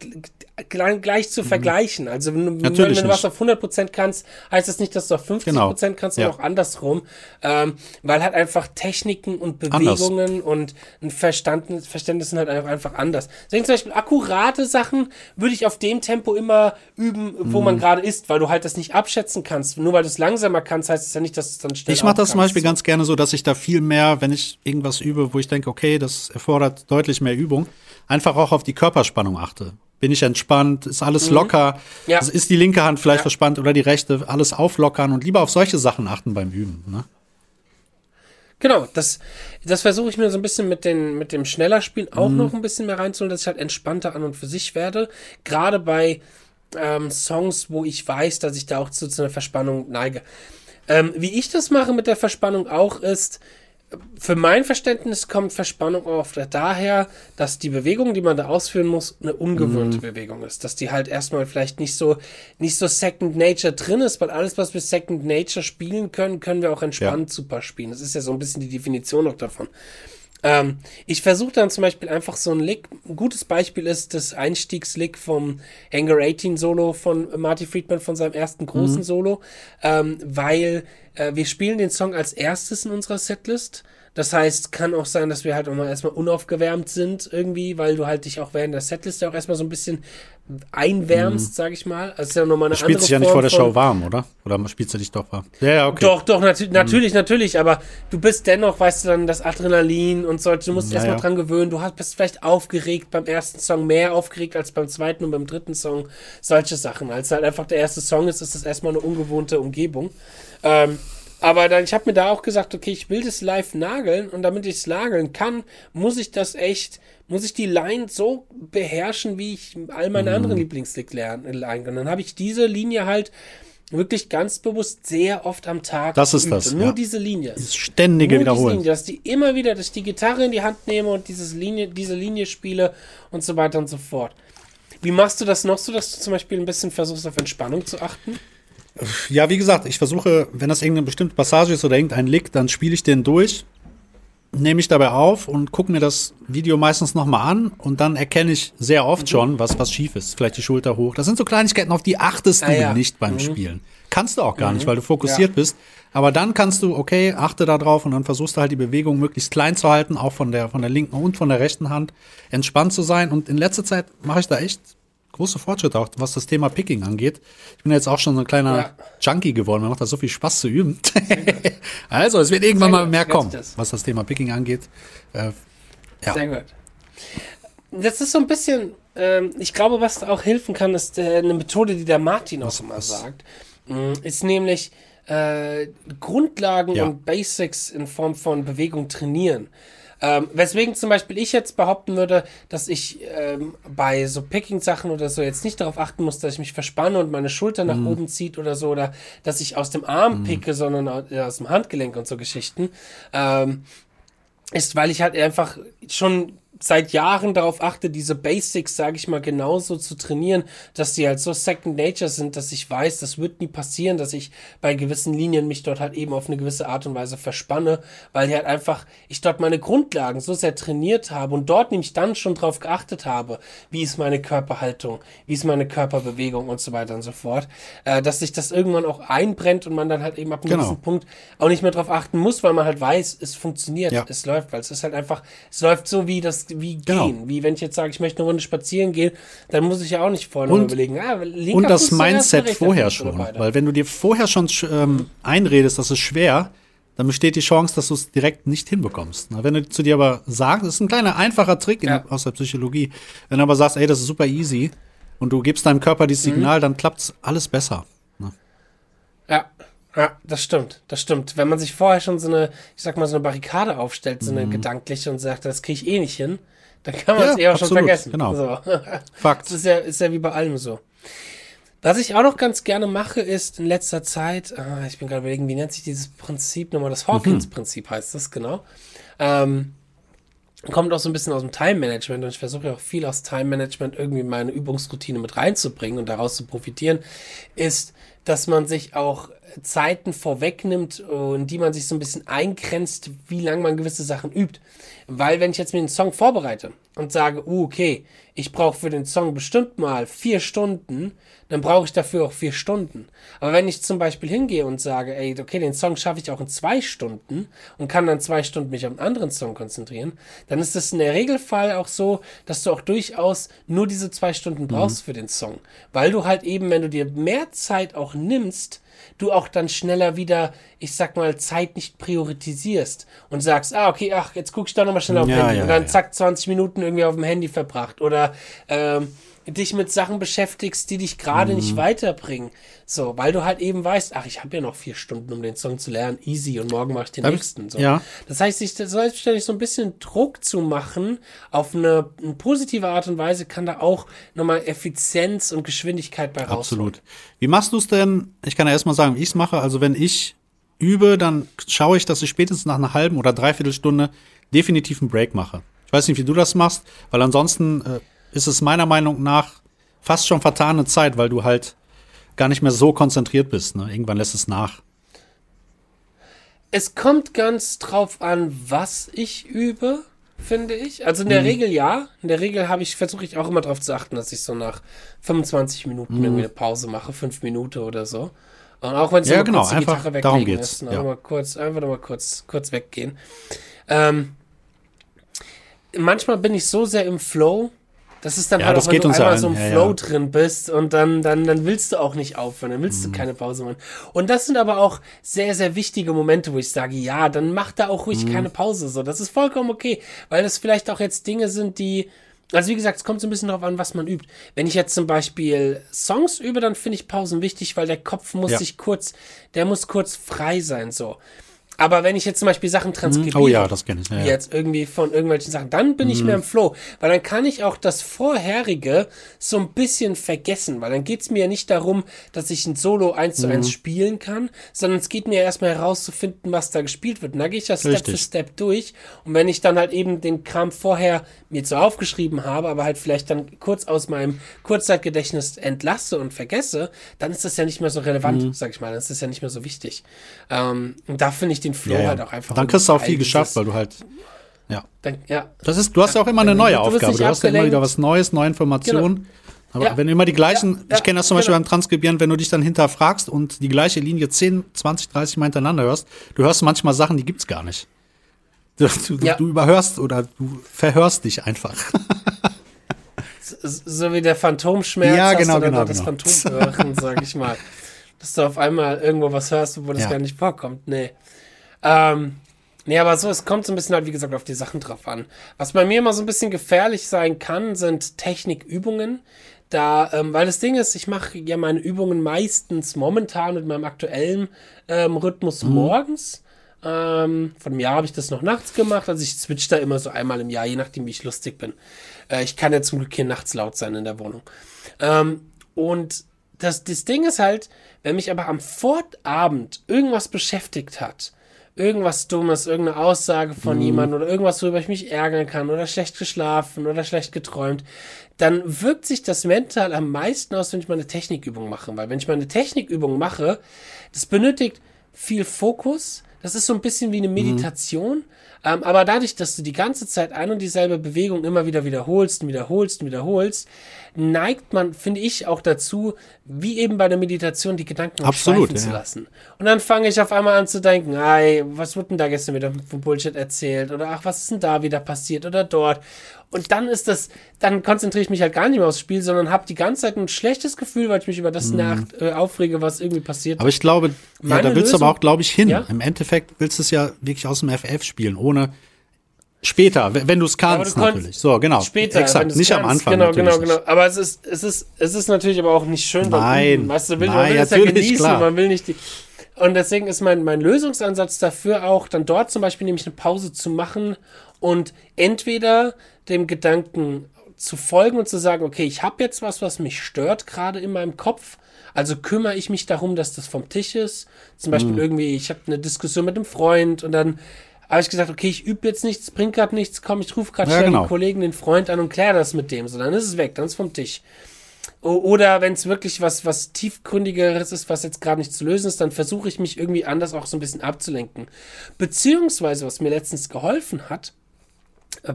gleich zu vergleichen. Also wenn, du- wenn, Mhm. Du was nicht. auf 100 Prozent kannst, heißt das nicht, dass du auf 50 Genau. Prozent kannst, Ja. sondern auch andersrum, ähm, weil halt einfach Techniken und Anders. Bewegungen und ein Verstand, Verständnis sind halt einfach, anders. Deswegen zum Beispiel akkurate Sachen würde ich auf dem Tempo immer üben, wo Mhm. man gerade ist, weil du halt das nicht abschätzen kannst. Nur weil du es langsamer kannst, heißt es ja nicht, dass es dann schnell Ich mache das zum Beispiel ganz gerne so, dass ich da viel mehr, wenn ich irgendwas übe, wo ich denke, okay, das erfordert deutlich mehr Übung, einfach auch auf die Körperspannung achte. Bin ich entspannt? Ist alles locker? Mhm. Ja. Also ist die linke Hand vielleicht Ja. verspannt oder die rechte? Alles auflockern und lieber auf solche Sachen achten beim Üben. Ne? Genau, das, das versuche ich mir so ein bisschen mit, den, mit dem schneller Spielen auch Mhm. noch ein bisschen mehr reinzuholen, dass ich halt entspannter an und für sich werde. Gerade bei ähm, Songs, wo ich weiß, dass ich da auch zu, zu einer Verspannung neige. Ähm, wie ich das mache mit der Verspannung auch ist, für mein Verständnis kommt Verspannung oft daher, dass die Bewegung, die man da ausführen muss, eine ungewöhnte mhm. Bewegung ist. Dass die halt erstmal vielleicht nicht so, nicht so Second Nature drin ist, weil alles, was wir Second Nature spielen können, können wir auch entspannt ja. super spielen. Das ist ja so ein bisschen die Definition auch davon. Ähm, ich versuche dann zum Beispiel einfach so ein Lick. Ein gutes Beispiel ist das Einstiegslick vom Hangar 18 Solo von Marty Friedman von seinem ersten großen mhm. Solo, ähm, weil äh, wir spielen den Song als erstes in unserer Setlist. Das heißt, kann auch sein, dass wir halt auch mal erstmal unaufgewärmt sind irgendwie, weil du halt dich auch während der Setlist ja auch erstmal so ein bisschen einwärmst, mhm. sag ich mal. Also ist ja nochmal eine du spielst dich ja nicht vor der Show warm, oder? Oder spielst du dich doch warm? Ja, ja, okay. Doch, doch, nat mhm. natürlich, natürlich, aber du bist dennoch, weißt du dann, das Adrenalin und so, du musst dich ja, erstmal ja. dran gewöhnen. Du hast, bist vielleicht aufgeregt beim ersten Song, mehr aufgeregt als beim zweiten und beim dritten Song. Solche Sachen. Als halt einfach der erste Song ist, ist das erstmal eine ungewohnte Umgebung. Ähm, aber dann, ich habe mir da auch gesagt, okay, ich will das live nageln und damit ich es nageln kann, muss ich das echt, muss ich die Line so beherrschen, wie ich all meine mhm. anderen Lieblingslick lernen. Und dann habe ich diese Linie halt wirklich ganz bewusst sehr oft am Tag. Das ist das. Nur ja. diese Linie. Das ständige Nur Wiederholen. Linie, dass die immer wieder, dass ich die Gitarre in die Hand nehme und dieses Linie, diese Linie spiele und so weiter und so fort. Wie machst du das noch so, dass du zum Beispiel ein bisschen versuchst, auf Entspannung zu achten? Ja, wie gesagt, ich versuche, wenn das irgendeine bestimmte Passage ist oder irgendein Lick, dann spiele ich den durch, nehme ich dabei auf und gucke mir das Video meistens nochmal an und dann erkenne ich sehr oft mhm. schon, was, was schief ist. Vielleicht die Schulter hoch. Das sind so Kleinigkeiten, auf die achtest ah, du ja. nicht beim mhm. Spielen. Kannst du auch gar mhm. nicht, weil du fokussiert ja. bist. Aber dann kannst du, okay, achte da drauf und dann versuchst du halt die Bewegung möglichst klein zu halten, auch von der, von der linken und von der rechten Hand, entspannt zu sein. Und in letzter Zeit mache ich da echt große Fortschritte, auch was das Thema Picking angeht. Ich bin jetzt auch schon so ein kleiner ja. Junkie geworden. Mir macht das so viel Spaß zu üben. also, es wird irgendwann Sehr mal mehr kommen, das. was das Thema Picking angeht. Äh, ja. Sehr gut. Das ist so ein bisschen, ähm, ich glaube, was auch helfen kann, ist äh, eine Methode, die der Martin auch was, immer was? sagt. Mm, ist nämlich äh, Grundlagen ja. und Basics in Form von Bewegung trainieren. Ähm, weswegen zum Beispiel ich jetzt behaupten würde, dass ich ähm, bei so Picking-Sachen oder so jetzt nicht darauf achten muss, dass ich mich verspanne und meine Schulter nach mm. oben zieht oder so, oder dass ich aus dem Arm mm. picke, sondern aus dem Handgelenk und so Geschichten. Ähm, ist, weil ich halt einfach schon seit Jahren darauf achte, diese Basics, sage ich mal, genauso zu trainieren, dass die halt so Second Nature sind, dass ich weiß, das wird nie passieren, dass ich bei gewissen Linien mich dort halt eben auf eine gewisse Art und Weise verspanne, weil halt einfach ich dort meine Grundlagen so sehr trainiert habe und dort nämlich dann schon drauf geachtet habe, wie ist meine Körperhaltung, wie ist meine Körperbewegung und so weiter und so fort, äh, dass sich das irgendwann auch einbrennt und man dann halt eben ab einem genau. gewissen Punkt auch nicht mehr drauf achten muss, weil man halt weiß, es funktioniert, ja. es läuft, weil es ist halt einfach, es läuft so wie das wie genau. gehen. Wie wenn ich jetzt sage, ich möchte eine Runde spazieren gehen, dann muss ich ja auch nicht vorher und, überlegen. Ah, und das Mindset vorher schon. Weil wenn du dir vorher schon ähm, einredest, das ist schwer, dann besteht die Chance, dass du es direkt nicht hinbekommst. Na, wenn du zu dir aber sagst, das ist ein kleiner einfacher Trick in, ja. aus der Psychologie, wenn du aber sagst, ey, das ist super easy und du gibst deinem Körper dieses mhm. Signal, mhm. dann klappt alles besser. Ja, das stimmt, das stimmt. Wenn man sich vorher schon so eine, ich sag mal, so eine Barrikade aufstellt, so eine mhm. gedankliche und sagt, das kriege ich eh nicht hin, dann kann man es ja, eher schon vergessen. Genau. So. Fakt. Das ist ja, ist ja wie bei allem so. Was ich auch noch ganz gerne mache, ist in letzter Zeit, ah, ich bin gerade überlegen, wie nennt sich dieses Prinzip nochmal? Das Hawkins-Prinzip heißt das, genau. Ähm, kommt auch so ein bisschen aus dem Time-Management und ich versuche ja auch viel aus Time-Management irgendwie in meine Übungsroutine mit reinzubringen und daraus zu profitieren, ist, dass man sich auch Zeiten vorwegnimmt und die man sich so ein bisschen eingrenzt, wie lange man gewisse Sachen übt. Weil wenn ich jetzt mir einen Song vorbereite und sage, uh, okay, ich brauche für den Song bestimmt mal vier Stunden, dann brauche ich dafür auch vier Stunden. Aber wenn ich zum Beispiel hingehe und sage, ey, okay, den Song schaffe ich auch in zwei Stunden und kann dann zwei Stunden mich auf einen anderen Song konzentrieren, dann ist das in der Regelfall auch so, dass du auch durchaus nur diese zwei Stunden brauchst mhm. für den Song. Weil du halt eben, wenn du dir mehr Zeit auch nimmst, du auch dann schneller wieder, ich sag mal, Zeit nicht priorisierst und sagst, ah, okay, ach, jetzt guck ich da nochmal schnell auf ja, Handy ja, und dann ja. zack, 20 Minuten irgendwie auf dem Handy verbracht oder ähm, dich mit Sachen beschäftigst, die dich gerade mhm. nicht weiterbringen. So, weil du halt eben weißt, ach, ich habe ja noch vier Stunden, um den Song zu lernen, easy, und morgen mache ich den Hab nächsten. So. Ja. Das heißt, sich selbstständig so ein bisschen Druck zu machen auf eine, eine, positive Art und Weise, kann da auch nochmal Effizienz und Geschwindigkeit bei rausholen. Absolut. Wie machst du es denn? Ich kann ja erstmal sagen, wie ich es mache. Also wenn ich übe, dann schaue ich, dass ich spätestens nach einer halben oder dreiviertel Stunde definitiv einen Break mache. Ich weiß nicht, wie du das machst, weil ansonsten äh, ist es meiner Meinung nach fast schon vertane Zeit, weil du halt gar nicht mehr so konzentriert bist. Ne? Irgendwann lässt es nach. Es kommt ganz drauf an, was ich übe, finde ich. Also in der mhm. Regel ja. In der Regel habe ich, versuche ich auch immer darauf zu achten, dass ich so nach 25 Minuten mhm. irgendwie eine Pause mache, fünf Minuten oder so. Und auch wenn es ja, genau, kurz die Gitarre darum geht's. ist, ja. mal kurz, einfach nochmal kurz, kurz weggehen. Ähm, manchmal bin ich so sehr im Flow, das ist dann ja, halt auch, wenn du einmal ein. so im ja, Flow ja. drin bist und dann, dann, dann willst du auch nicht aufhören, dann willst mhm. du keine Pause machen. Und das sind aber auch sehr, sehr wichtige Momente, wo ich sage, ja, dann mach da auch ruhig mhm. keine Pause. So, das ist vollkommen okay, weil das vielleicht auch jetzt Dinge sind, die, also wie gesagt, es kommt so ein bisschen darauf an, was man übt. Wenn ich jetzt zum Beispiel Songs übe, dann finde ich Pausen wichtig, weil der Kopf muss Ja. sich kurz, der muss kurz frei sein, so. Aber wenn ich jetzt zum Beispiel Sachen transkribiere, Oh ja, das kenne ich. Ja, jetzt irgendwie von irgendwelchen Sachen, dann bin ich mehr im Flow, weil dann kann ich auch das vorherige so ein bisschen vergessen, weil dann geht's mir ja nicht darum, dass ich ein Solo eins zu eins spielen kann, sondern es geht mir erstmal herauszufinden, was da gespielt wird. Und da gehe ich das Step Richtig. für Step durch und wenn ich dann halt eben den Kram vorher mir so aufgeschrieben habe, aber halt vielleicht dann kurz aus meinem Kurzzeitgedächtnis entlasse und vergesse, dann ist das ja nicht mehr so relevant, sag ich mal, dann ist das ja nicht mehr so wichtig. Ähm, und da finde ich den Flow Ja, ja. halt auch einfach Dann kriegst du auch viel geschafft, weil du halt. Ja. dann, ja, Das ist, du hast ja auch immer eine neue du Aufgabe. Du hast ja immer wieder was Neues, neue Informationen. Aber Ja. wenn du immer die gleichen, Ja, ja, ich kenne das zum Beispiel genau. beim Transkribieren, wenn du dich dann hinterfragst und die gleiche Linie 10, 20, 30 Mal hintereinander hörst, du hörst manchmal Sachen, die gibt's gar nicht. Du, du, du überhörst oder du verhörst dich einfach. S- so wie der Phantomschmerz Ja, hast genau, du dann genau, noch das genau. Phantomhören, sag ich mal. Dass du auf einmal irgendwo was hörst, wo das gar nicht vorkommt. Nee. Ähm, nee, aber so, es kommt so ein bisschen halt, wie gesagt, auf die Sachen drauf an. Was bei mir immer so ein bisschen gefährlich sein kann, sind Technikübungen. Da, ähm, weil das Ding ist, ich mache ja meine Übungen meistens momentan mit meinem aktuellen ähm, Rhythmus Mhm. morgens. Ähm, von einem Jahr habe ich das noch nachts gemacht. Also ich switch da immer so einmal im Jahr, je nachdem, wie ich lustig bin. Äh, ich kann ja zum Glück hier nachts laut sein in der Wohnung. Ähm, und das, das Ding ist halt, wenn mich aber am Vorabend irgendwas beschäftigt hat, irgendwas Dummes, irgendeine Aussage von jemandem oder irgendwas, worüber ich mich ärgern kann oder schlecht geschlafen oder schlecht geträumt, dann wirkt sich das mental am meisten aus, wenn ich meine Technikübung mache. Weil wenn ich meine Technikübung mache, das benötigt viel Fokus. Das ist so ein bisschen wie eine Meditation. Ähm, aber dadurch, dass du die ganze Zeit ein und dieselbe Bewegung immer wieder wiederholst und wiederholst und wiederholst, neigt man, finde ich, auch dazu, wie eben bei der Meditation, die Gedanken Absolut, schweifen zu ja. lassen. Und dann fange ich auf einmal an zu denken, ey, was wurde denn da gestern wieder für Bullshit erzählt? Oder ach, was ist denn da wieder passiert? Oder dort? Und dann ist das, dann konzentriere ich mich halt gar nicht mehr aufs Spiel, sondern habe die ganze Zeit ein schlechtes Gefühl, weil ich mich über das nach, äh, aufrege, was irgendwie passiert. Mhm. Aber ich glaube, ja, da willst du Lösung- aber auch, glaube ich, hin. Ja? Im Endeffekt willst du es ja wirklich aus dem FF spielen, ohne später, wenn du es kannst du natürlich. So, genau. Später, Exakt, nicht am kannst. Anfang Genau, genau, genau. nicht. Aber es ist, es ist, es ist natürlich aber auch nicht schön. Nein. Üben. Weißt du, will, man Nein, will es ja genießen, klar. man will nicht die. Und deswegen ist mein, mein Lösungsansatz dafür auch, dann dort zum Beispiel nämlich eine Pause zu machen und entweder dem Gedanken zu folgen und zu sagen, okay, ich habe jetzt was, was mich stört gerade in meinem Kopf. Also kümmere ich mich darum, dass das vom Tisch ist. Zum Beispiel Mhm. irgendwie, ich habe eine Diskussion mit einem Freund und dann habe ich gesagt, okay, ich übe jetzt nichts, bringt gerade nichts, komm, ich rufe gerade Ja, schnell genau. den Kollegen, den Freund an und kläre das mit dem. So, dann ist es weg, dann ist es vom Tisch. Oder wenn es wirklich was, was tiefgründigeres ist, was jetzt gerade nicht zu lösen ist, dann versuche ich mich irgendwie anders auch so ein bisschen abzulenken. Beziehungsweise, was mir letztens geholfen hat,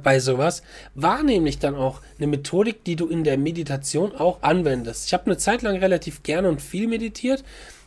bei sowas, war nämlich dann auch eine Methodik, die du in der Meditation auch anwendest. Ich habe eine Zeit lang relativ gerne und viel meditiert.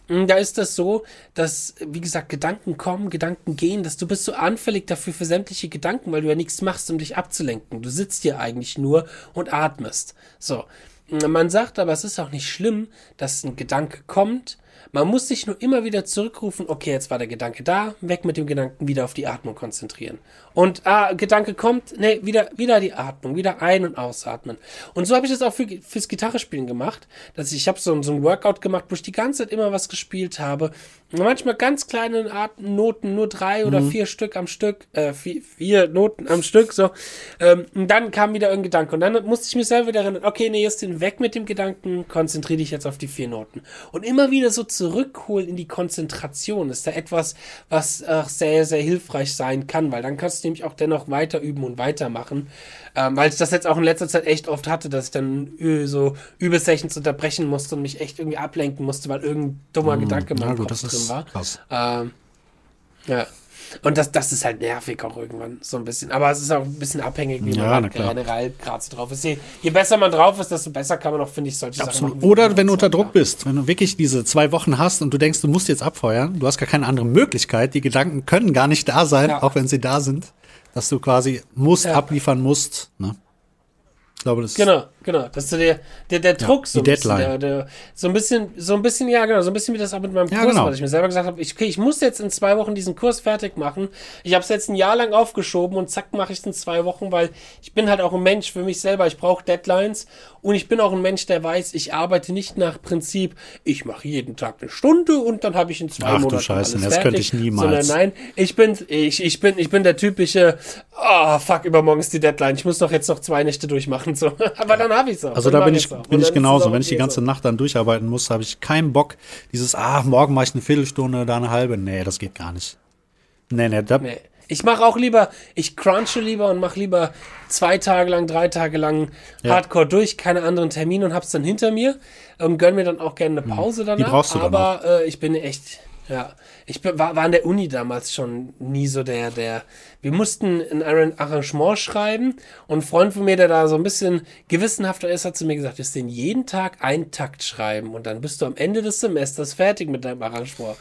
Da ist das so, dass, wie gesagt, Gedanken kommen, Gedanken gehen, dass du bist so anfällig dafür für sämtliche Gedanken, weil du ja nichts machst, um dich abzulenken. Du sitzt hier eigentlich nur und atmest. So. Man sagt aber, es ist auch nicht schlimm, dass ein Gedanke kommt. Man muss sich nur immer wieder zurückrufen, okay, jetzt war der Gedanke da, weg mit dem Gedanken, wieder auf die Atmung konzentrieren. Und ah, Gedanke kommt, nee, wieder, wieder die Atmung, wieder ein- und ausatmen. Und so habe ich das auch für, fürs Gitarrespielen gemacht, dass ich, ich habe so, so ein Workout gemacht, wo ich die ganze Zeit immer was gespielt habe. Manchmal ganz kleine Art Noten, nur drei oder vier Stück am Stück, äh, vier, vier Noten am Stück, so. Ähm, und dann kam wieder irgendein Gedanke. Und dann musste ich mir selber wieder erinnern, okay, nee, jetzt den weg mit dem Gedanken, konzentriere dich jetzt auf die vier Noten. Und immer wieder so so zurückholen in die Konzentration ist da etwas, was äh, sehr, sehr hilfreich sein kann, weil dann kannst du nämlich auch dennoch weiter üben und weitermachen. Ähm, weil ich das jetzt auch in letzter Zeit echt oft hatte, dass ich dann so Übesessions unterbrechen musste und mich echt irgendwie ablenken musste, weil irgendein dummer mm, Gedanke in meinem Kopf drin war. Krass. Ähm, ja. Und das, das ist halt nervig auch irgendwann so ein bisschen. Aber es ist auch ein bisschen abhängig, wie ja, man generell gerade so drauf ist. Je, je, besser man drauf ist, desto besser kann man auch, finde ich, solche Absolut. Sachen machen. Oder wenn du unter Druck bist, wenn du wirklich diese zwei Wochen hast und du denkst, du musst jetzt abfeuern, du hast gar keine andere Möglichkeit, die Gedanken können gar nicht da sein, ja. auch wenn sie da sind, dass du quasi musst, ja. abliefern musst. Ne? Glaube, das genau. Genau, das ist so der, der, der Druck, ja, so, ein bisschen, der, der, so ein bisschen, so ein bisschen, ja, genau, so ein bisschen wie das auch mit meinem Kurs, ja, genau. weil ich mir selber gesagt habe, ich, okay, ich muss jetzt in zwei Wochen diesen Kurs fertig machen. Ich habe es jetzt ein Jahr lang aufgeschoben und zack, mache ich es in zwei Wochen, weil ich bin halt auch ein Mensch für mich selber. Ich brauche Deadlines und ich bin auch ein Mensch, der weiß, ich arbeite nicht nach Prinzip, ich mache jeden Tag eine Stunde und dann habe ich in zwei Ach, Monaten du Scheiße, alles das könnte ich niemals. Sondern nein, ich bin, ich, ich bin, ich bin der typische, oh, fuck, übermorgen ist die Deadline. Ich muss doch jetzt noch zwei Nächte durchmachen, so. Aber dann habe ich es auch. Also da bin ich, bin ich genauso. Wenn ich die ganze so. Nacht dann durcharbeiten muss, habe ich keinen Bock. Dieses, ah, morgen mache ich eine Viertelstunde, da eine halbe. Nee, das geht gar nicht. Nee, nee, da, nee. Ich mache auch lieber, ich crunche lieber und mache lieber zwei Tage lang, drei Tage lang ja. Hardcore durch, keine anderen Termine und hab's dann hinter mir und gönn mir dann auch gerne eine hm. Pause danach. Die brauchst du aber äh, ich bin echt, ja, ich war, war an der Uni damals schon nie so der, der. Wir mussten ein Arrangement schreiben und ein Freund von mir, der da so ein bisschen gewissenhafter ist, hat zu mir gesagt, wir den jeden Tag einen Takt schreiben und dann bist du am Ende des Semesters fertig mit deinem Arrangement.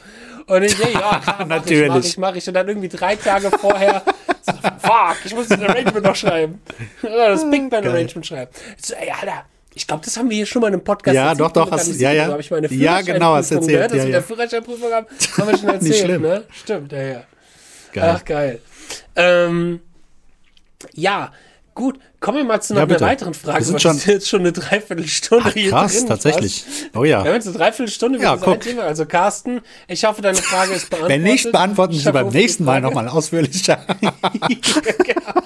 Und ich, ja, klar, mach natürlich. Ich, mach ich, mach ich. Und dann irgendwie drei Tage vorher, so, fuck, ich muss das Arrangement noch schreiben. das Big Band Arrangement schreiben. So, ey, Alter, ich glaube, das haben wir hier schon mal in einem Podcast Ja, doch, doch. Hast, ja, ja. ich meine ja, genau, hast erzählt. Gehört, dass ja, wir ja. Führerscheinprüfung haben, haben wir schon erzählt, Nicht schlimm. ne? Stimmt, ja, ja. Geil. Ach, geil. Ähm, ja, gut. Kommen wir mal zu noch ja, einer weiteren Frage. Wir sind schon jetzt schon eine Dreiviertelstunde Ach, hier krass, drin. tatsächlich. Oh ja. Wir haben jetzt eine Dreiviertelstunde ja, guck. Thema. Also Carsten, ich hoffe, deine Frage ist beantwortet. Wenn nicht, beantworten Sie beim nächsten Mal nochmal ausführlicher. genau.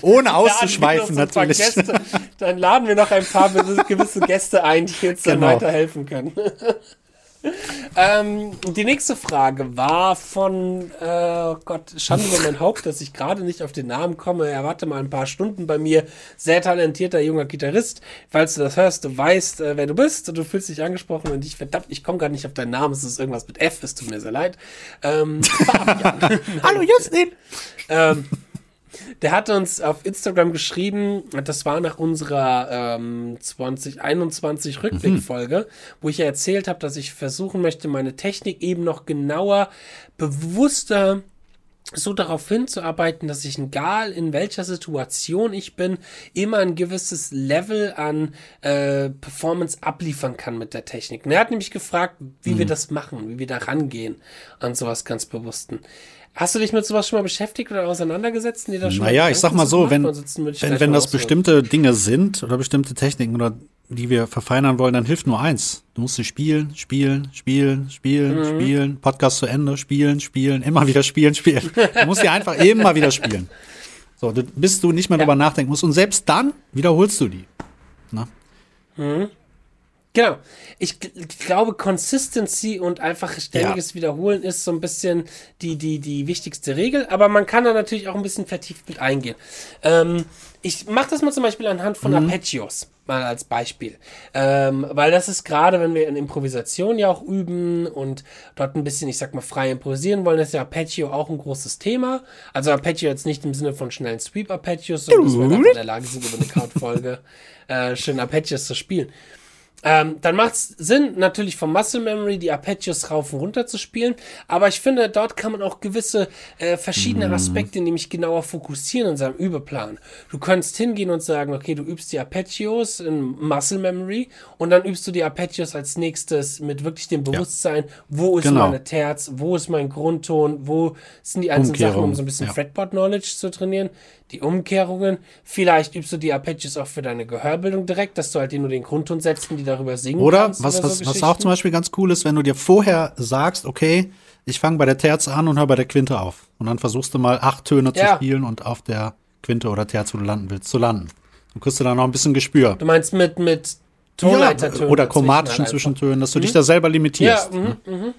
Ohne auszuschweifen, natürlich. Gäste, dann laden wir noch ein paar gewisse Gäste ein, die uns genau. dann weiterhelfen können. ähm, die nächste Frage war von, äh, oh Gott, Schande über mein Haupt, dass ich gerade nicht auf den Namen komme. Er warte mal ein paar Stunden bei mir. Sehr talentierter junger Gitarrist. Falls du das hörst, du weißt, äh, wer du bist und du fühlst dich angesprochen und ich, verdammt, ich komme gerade nicht auf deinen Namen. Es ist irgendwas mit F, es tut mir sehr leid. Ähm, Hallo Justin! ähm, der hat uns auf Instagram geschrieben, das war nach unserer ähm, 2021 Rückblickfolge, mhm. wo ich ja erzählt habe, dass ich versuchen möchte, meine Technik eben noch genauer, bewusster so darauf hinzuarbeiten, dass ich egal in welcher Situation ich bin, immer ein gewisses Level an äh, Performance abliefern kann mit der Technik. Und er hat nämlich gefragt, wie mhm. wir das machen, wie wir da rangehen an sowas ganz Bewussten. Hast du dich mit sowas schon mal beschäftigt oder auseinandergesetzt? Die da schon naja, ich sag mal so, wenn, wenn, wenn das bestimmte Dinge sind oder bestimmte Techniken oder die wir verfeinern wollen, dann hilft nur eins. Du musst sie spielen, spielen, spielen, spielen, mhm. spielen, Podcast zu Ende, spielen, spielen, immer wieder spielen, spielen. Du musst sie einfach immer wieder spielen. So, bis du nicht mehr ja. drüber nachdenken musst. Und selbst dann wiederholst du die. Na? Mhm. Genau. Ich, glaube, Consistency und einfach ständiges ja. Wiederholen ist so ein bisschen die, die, die wichtigste Regel, aber man kann da natürlich auch ein bisschen vertieft mit eingehen. Ähm, ich mache das mal zum Beispiel anhand von mhm. Arpeggios, mal als Beispiel. Ähm, weil das ist gerade, wenn wir in Improvisation ja auch üben und dort ein bisschen, ich sag mal, frei improvisieren wollen, ist ja Arpeggio auch ein großes Thema. Also Arpeggio jetzt nicht im Sinne von schnellen Sweep-Arpeggios, sondern dass wir in der Lage sind, über eine Countfolge äh, schön Arpeggios zu spielen. Ähm, dann macht es Sinn, natürlich vom Muscle Memory die Arpeggios rauf und runter zu spielen, aber ich finde, dort kann man auch gewisse äh, verschiedene mhm. Aspekte nämlich genauer fokussieren in seinem Übeplan. Du könntest hingehen und sagen, okay, du übst die Arpeggios in Muscle Memory und dann übst du die Arpeggios als nächstes mit wirklich dem Bewusstsein, ja. wo ist genau. meine Terz, wo ist mein Grundton, wo sind die einzelnen Umkehrung. Sachen, um so ein bisschen ja. Fretboard-Knowledge zu trainieren die Umkehrungen. Vielleicht übst du die Arpeggios auch für deine Gehörbildung direkt, dass du halt nur den Grundton setzt und die darüber singen oder kannst. Was, oder was, so was auch zum Beispiel ganz cool ist, wenn du dir vorher sagst, okay, ich fange bei der Terz an und höre bei der Quinte auf. Und dann versuchst du mal acht Töne ja. zu spielen und auf der Quinte oder Terz, wo du landen willst, zu landen. Dann kriegst du da noch ein bisschen Gespür. Du meinst mit, mit Tonleitertönen. Ja, oder chromatischen halt einfach. Zwischentönen, dass du dich da selber limitierst. Ja, ne? mhm, mhm.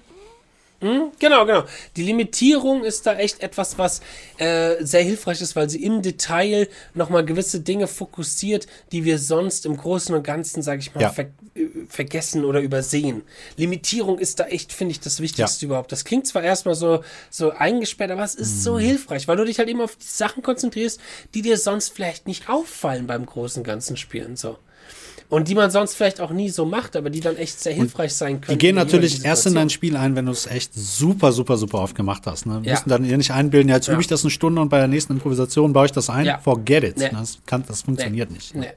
Mhm, Genau, genau. Die Limitierung ist da echt etwas, was äh, sehr hilfreich ist, weil sie im Detail nochmal gewisse Dinge fokussiert, die wir sonst im Großen und Ganzen, sage ich mal, Ja. ver äh, vergessen oder übersehen. Limitierung ist da echt, finde ich, das Wichtigste überhaupt. Das klingt zwar erstmal so, so eingesperrt, aber es ist Mhm. so hilfreich, weil du dich halt immer auf die Sachen konzentrierst, die dir sonst vielleicht nicht auffallen beim großen und ganzen Spielen. So. Und die man sonst vielleicht auch nie so macht, aber die dann echt sehr hilfreich sein können. Die gehen natürlich erst in dein Spiel ein, wenn du es echt super, super, super oft gemacht hast. Ne? Wir Ja. müssen dann dir nicht einbilden, ja, jetzt Ja. übe ich das eine Stunde und bei der nächsten Improvisation baue ich das ein. Ja. Forget it. Nee. Das, kann, das funktioniert nicht. Nee.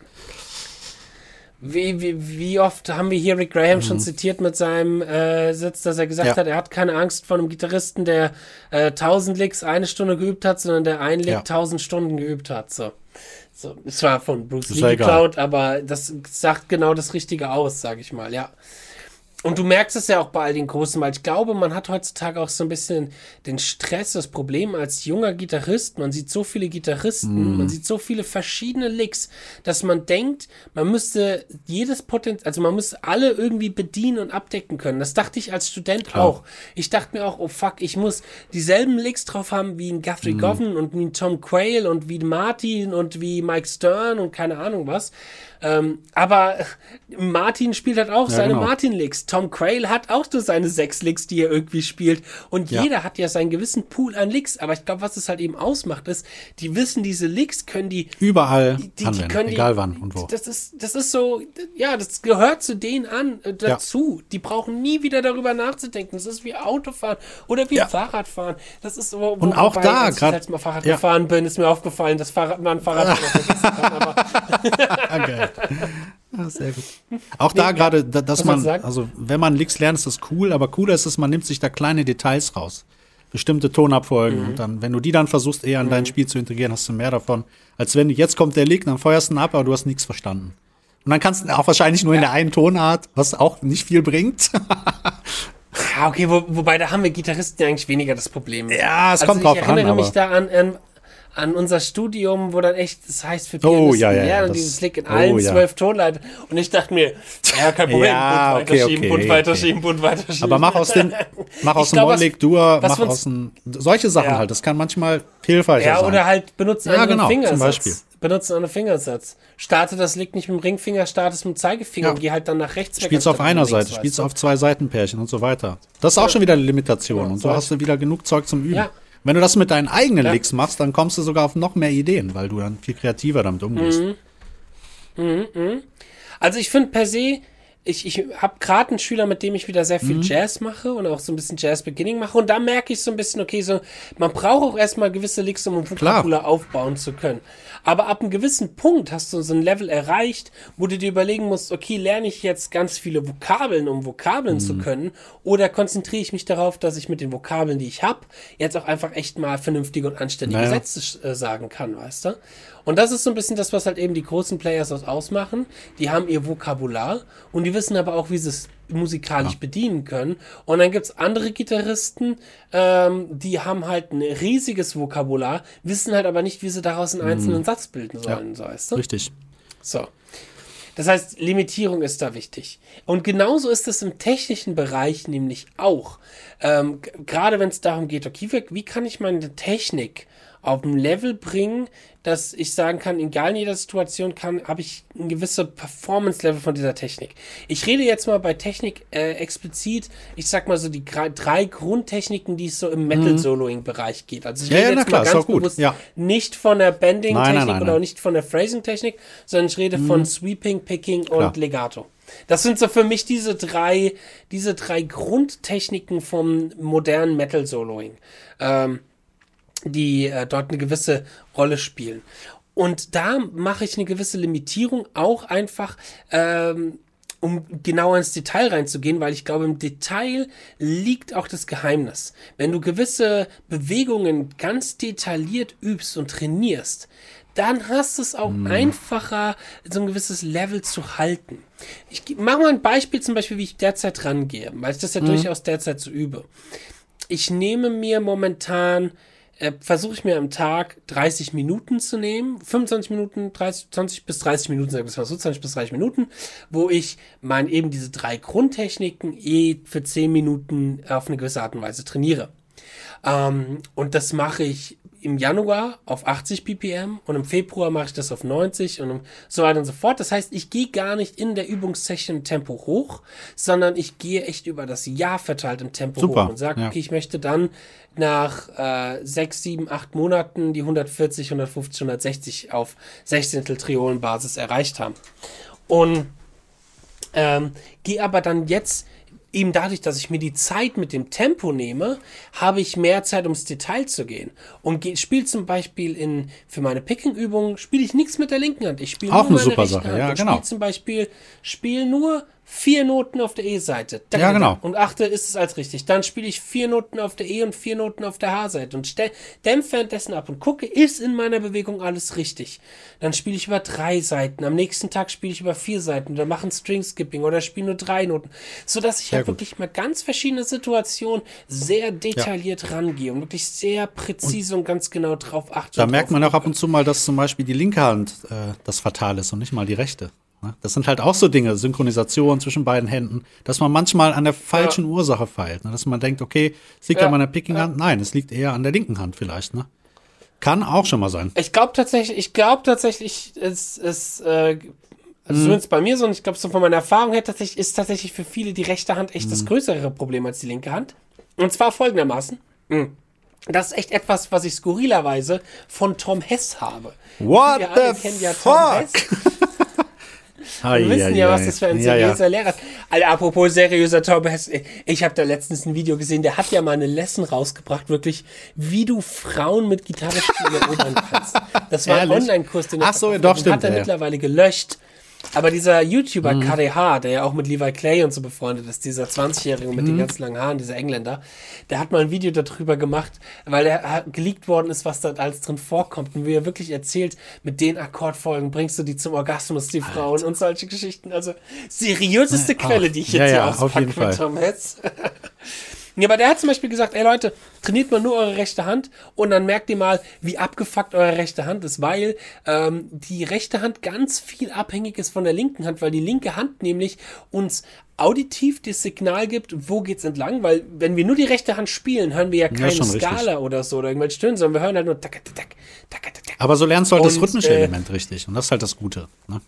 Wie, wie, wie oft haben wir hier Rick Graham schon zitiert mit seinem äh, Sitz, dass er gesagt Mhm. Ja. hat, er hat keine Angst vor einem Gitarristen, der äh, 1000 Licks eine Stunde geübt hat, sondern der ein Lick Ja. 1000 Stunden geübt hat. So. So, es war von Bruce Lee geklaut, aber das sagt genau das Richtige aus, sag ich mal, ja. Und du merkst es ja auch bei all den Großen, weil ich glaube, man hat heutzutage auch so ein bisschen den Stress, das Problem als junger Gitarrist. Man sieht so viele Gitarristen, man sieht so viele verschiedene Licks, dass man denkt, man müsste jedes Potenzial, also man müsste alle irgendwie bedienen und abdecken können. Das dachte ich als Student Klar. auch. Ich dachte mir auch, oh fuck, ich muss dieselben Licks drauf haben wie ein Guthrie Govan und wie ein Tom Quayle und wie ein Martin und wie Mike Stern und keine Ahnung was. Ähm, aber Martin spielt halt auch Ja, seine genau. Martin-Licks. Tom Quayle hat auch so seine sechs Licks, die er irgendwie spielt. Und Ja. jeder hat ja seinen gewissen Pool an Licks. Aber ich glaube, was es halt eben ausmacht, ist, die wissen, diese Licks können die Überall die, die anwenden, können die, egal wann und wo. Das ist, das ist so, ja, das gehört zu denen an, äh, dazu. Die brauchen nie wieder darüber nachzudenken. Das ist wie Autofahren oder wie Ja. Fahrradfahren. Das ist so, wo, Und auch wobei, da als ich Mal Fahrrad ja. gefahren bin, ist mir aufgefallen, dass Fahrrad, man Fahrrad vergessen kann. Aber Ah, Ah, sehr gut. Auch da gerade, da- dass man, also wenn man Licks lernt, ist das cool, aber cooler ist es, man nimmt sich da kleine Details raus. Bestimmte Tonabfolgen Mhm. und dann, wenn du die dann versuchst, eher in dein Spiel zu integrieren, hast du mehr davon, als wenn jetzt kommt der Lick, dann feuerst du ihn ab, aber du hast nichts verstanden. Und dann kannst du auch wahrscheinlich nur in der einen Tonart, was auch nicht viel bringt. Ja, okay, wo, wobei da haben wir Gitarristen ja eigentlich weniger das Problem. Ja, es also kommt drauf ich an, erinnere mich da an, an, an unser Studium, wo dann echt, das heißt für Oh, Pianisten ja, ja, ja, lernen das- dieses Lick in oh, allen ja. zwölf Tonleitern. Und ich dachte mir, ja, kein Problem, Ja, Bund okay, weiterschieben, okay, Bund okay. weiterschieben, Bund weiterschieben. aber mach aus dem, mach aus dem was mach aus dem, solche Sachen Ja. halt, das kann manchmal hilfreicher Ja, sein. oder halt benutzen Ja, einen genau, zum Fingersatz. Beispiel. Benutzen einen Fingersatz. Starte das Lick nicht mit dem Ringfinger, starte es mit dem Zeigefinger Ja. und geh halt dann nach rechts. Spielst auf einer Seite, spielst du? auf zwei Seitenpärchen und so weiter. Das ist auch schon wieder eine Limitation. und so so hast du wieder genug Zeug zum Üben. Ja. Wenn du das mit deinen eigenen Ja. Licks machst, dann kommst du sogar auf noch mehr Ideen, weil du dann viel kreativer damit umgehst. Mhm. Also ich finde per se, ich, ich habe gerade einen Schüler, mit dem ich wieder sehr viel Mhm. Jazz mache und auch so ein bisschen Jazz-Beginning mache. Und da merke ich so ein bisschen, okay, so man braucht auch erstmal gewisse Licks, um ein Vokabular aufbauen zu können. Aber ab einem gewissen Punkt hast du so ein Level erreicht, wo du dir überlegen musst, okay, lerne ich jetzt ganz viele Vokabeln, um Vokabeln Mhm. zu können, oder konzentriere ich mich darauf, dass ich mit den Vokabeln, die ich habe, jetzt auch einfach echt mal vernünftige und anständige Naja. Sätze äh, sagen kann, weißt du? Und das ist so ein bisschen das, was halt eben die großen Players aus ausmachen. Die haben ihr Vokabular und die wissen aber auch, wie sie es musikalisch bedienen können. Und dann gibt's andere Gitarristen, ähm, die haben halt ein riesiges Vokabular, wissen halt aber nicht, wie sie daraus einen einzelnen Satz bilden sollen, so weißt du? Richtig. So. Das heißt, Limitierung ist da wichtig. Und genauso ist es im technischen Bereich nämlich auch. Ähm, Gerade wenn es darum geht, okay, wie kann ich meine Technik auf ein Level bringen, dass ich sagen kann, egal in jeder Situation kann, habe ich ein gewisse Performance-Level von dieser Technik. Ich rede jetzt mal bei Technik äh, explizit, ich sag mal so die drei Grundtechniken, die es so im Metal-Soloing-Bereich geht. Also ich Mhm. Ja, rede ja, jetzt klar, mal ganz bewusst ja. nicht von der Bending-Technik oder auch nicht von der Phrasing-Technik, sondern ich rede von Sweeping, Picking Klar. und Legato. Das sind so für mich diese drei, diese drei Grundtechniken vom modernen Metal-Soloing, ähm, die äh, dort eine gewisse Rolle spielen. Und da mache ich eine gewisse Limitierung auch einfach, ähm, um genauer ins Detail reinzugehen, weil ich glaube, im Detail liegt auch das Geheimnis. Wenn du gewisse Bewegungen ganz detailliert übst und trainierst, dann hast du es auch einfacher, so ein gewisses Level zu halten. Ich mache mal ein Beispiel zum Beispiel, wie ich derzeit rangehe, weil ich das ja durchaus derzeit so übe. Ich nehme mir momentan äh, versuche ich mir am Tag 30 Minuten zu nehmen, 25 Minuten, 30, 20 bis 30 Minuten, sag ich mal so, 20 bis 30 Minuten, wo ich mein eben diese drei Grundtechniken eh für 10 Minuten auf eine gewisse Art und Weise trainiere. Ähm, und das mache ich im Januar auf 80 ppm und im Februar mache ich das auf 90 und so weiter und so fort. Das heißt, ich gehe gar nicht in der Übungssession Tempo hoch, sondern ich gehe echt über das Jahr verteilt im Tempo Super, hoch und sage, ja. okay, ich möchte dann nach äh, 6, 7, 8 Monaten die 140, 150, 160 auf 16 Triolenbasis erreicht haben. Und ähm, gehe aber dann jetzt eben dadurch, dass ich mir die Zeit mit dem Tempo nehme, habe ich mehr Zeit, ums Detail zu gehen. Und spiele zum Beispiel in, für meine Picking-Übungen, spiele ich nichts mit der linken Hand. Ich spiele nur eine meine super rechte Sache, Hand. ja, und genau. spiele zum Beispiel, spiele nur vier Noten auf der E-Seite. Ja, genau. Und achte, ist es als richtig. Dann spiele ich vier Noten auf der E und vier Noten auf der H-Seite und dämpfe währenddessen ab und gucke, ist in meiner Bewegung alles richtig. Dann spiele ich über drei Seiten. Am nächsten Tag spiele ich über vier Seiten oder mache ein String-Skipping oder spiele nur drei Noten. Sodass ich Sehr halt gut. wirklich mal ganz verschiedene Situationen sehr detailliert rangehe und wirklich sehr präzise und, ganz genau drauf achte. Da und merkt man auch ab und zu mal, dass zum Beispiel die linke Hand äh, das Fatal ist und nicht mal die rechte. Ne? Das sind halt auch so Dinge, Synchronisation zwischen beiden Händen, dass man manchmal an der falschen Ursache feilt. Ne? Dass man denkt, okay, es liegt Ja, an meiner Picking-Hand. Nein, es liegt eher an der linken Hand vielleicht. Ne? Kann auch schon mal sein. Ich glaube tatsächlich, ich glaube tatsächlich, es ist, äh, also zumindest bei mir so, und ich glaube, so von meiner Erfahrung her tatsächlich, ist tatsächlich für viele die rechte Hand echt das größere Problem als die linke Hand. Und zwar folgendermaßen. Mhm. Das ist echt etwas, was ich skurrilerweise von Tom Hess habe. What the ja fuck? Wir wissen ja, was das für ein Ja, ja. seriöser Lehrer ist. Also, apropos seriöser Tom Hess, ich habe da letztens ein Video gesehen, der hat ja mal eine Lesson rausgebracht, wirklich, wie du Frauen mit Gitarre spielen erobern kannst. Das war ein? Online-Kurs, den er Ach so, doch, hat. Den stimmt, hat er ja, ja. mittlerweile gelöscht. Aber dieser YouTuber Mhm. KDH, der ja auch mit Levi Clay und so befreundet ist, dieser 20-Jährige mit den Mhm. ganz langen Haaren, dieser Engländer, der hat mal ein Video darüber gemacht, weil er geleakt worden ist, was da alles drin vorkommt und wie er wirklich erzählt, mit den Akkordfolgen bringst du die zum Orgasmus, die Frauen und solche Geschichten. Also seriöseste Quelle, die ich Ja, jetzt ja, hier auf auspacke jeden mit Fall. Tom Hess. Ja, aber der hat zum Beispiel gesagt, ey Leute, trainiert mal nur eure rechte Hand und dann merkt ihr mal, wie abgefuckt eure rechte Hand ist, weil ähm, die rechte Hand ganz viel abhängig ist von der linken Hand, weil die linke Hand nämlich uns auditiv das Signal gibt, wo geht's entlang, weil wenn wir nur die rechte Hand spielen, hören wir ja keine richtig. Skala oder so oder irgendwelche Stönen, sondern wir hören halt nur tak, tak, tak, tak, tak. Aber so lernst du halt das Und, rhythmische äh, Element richtig. Und das ist halt das Gute. Ne?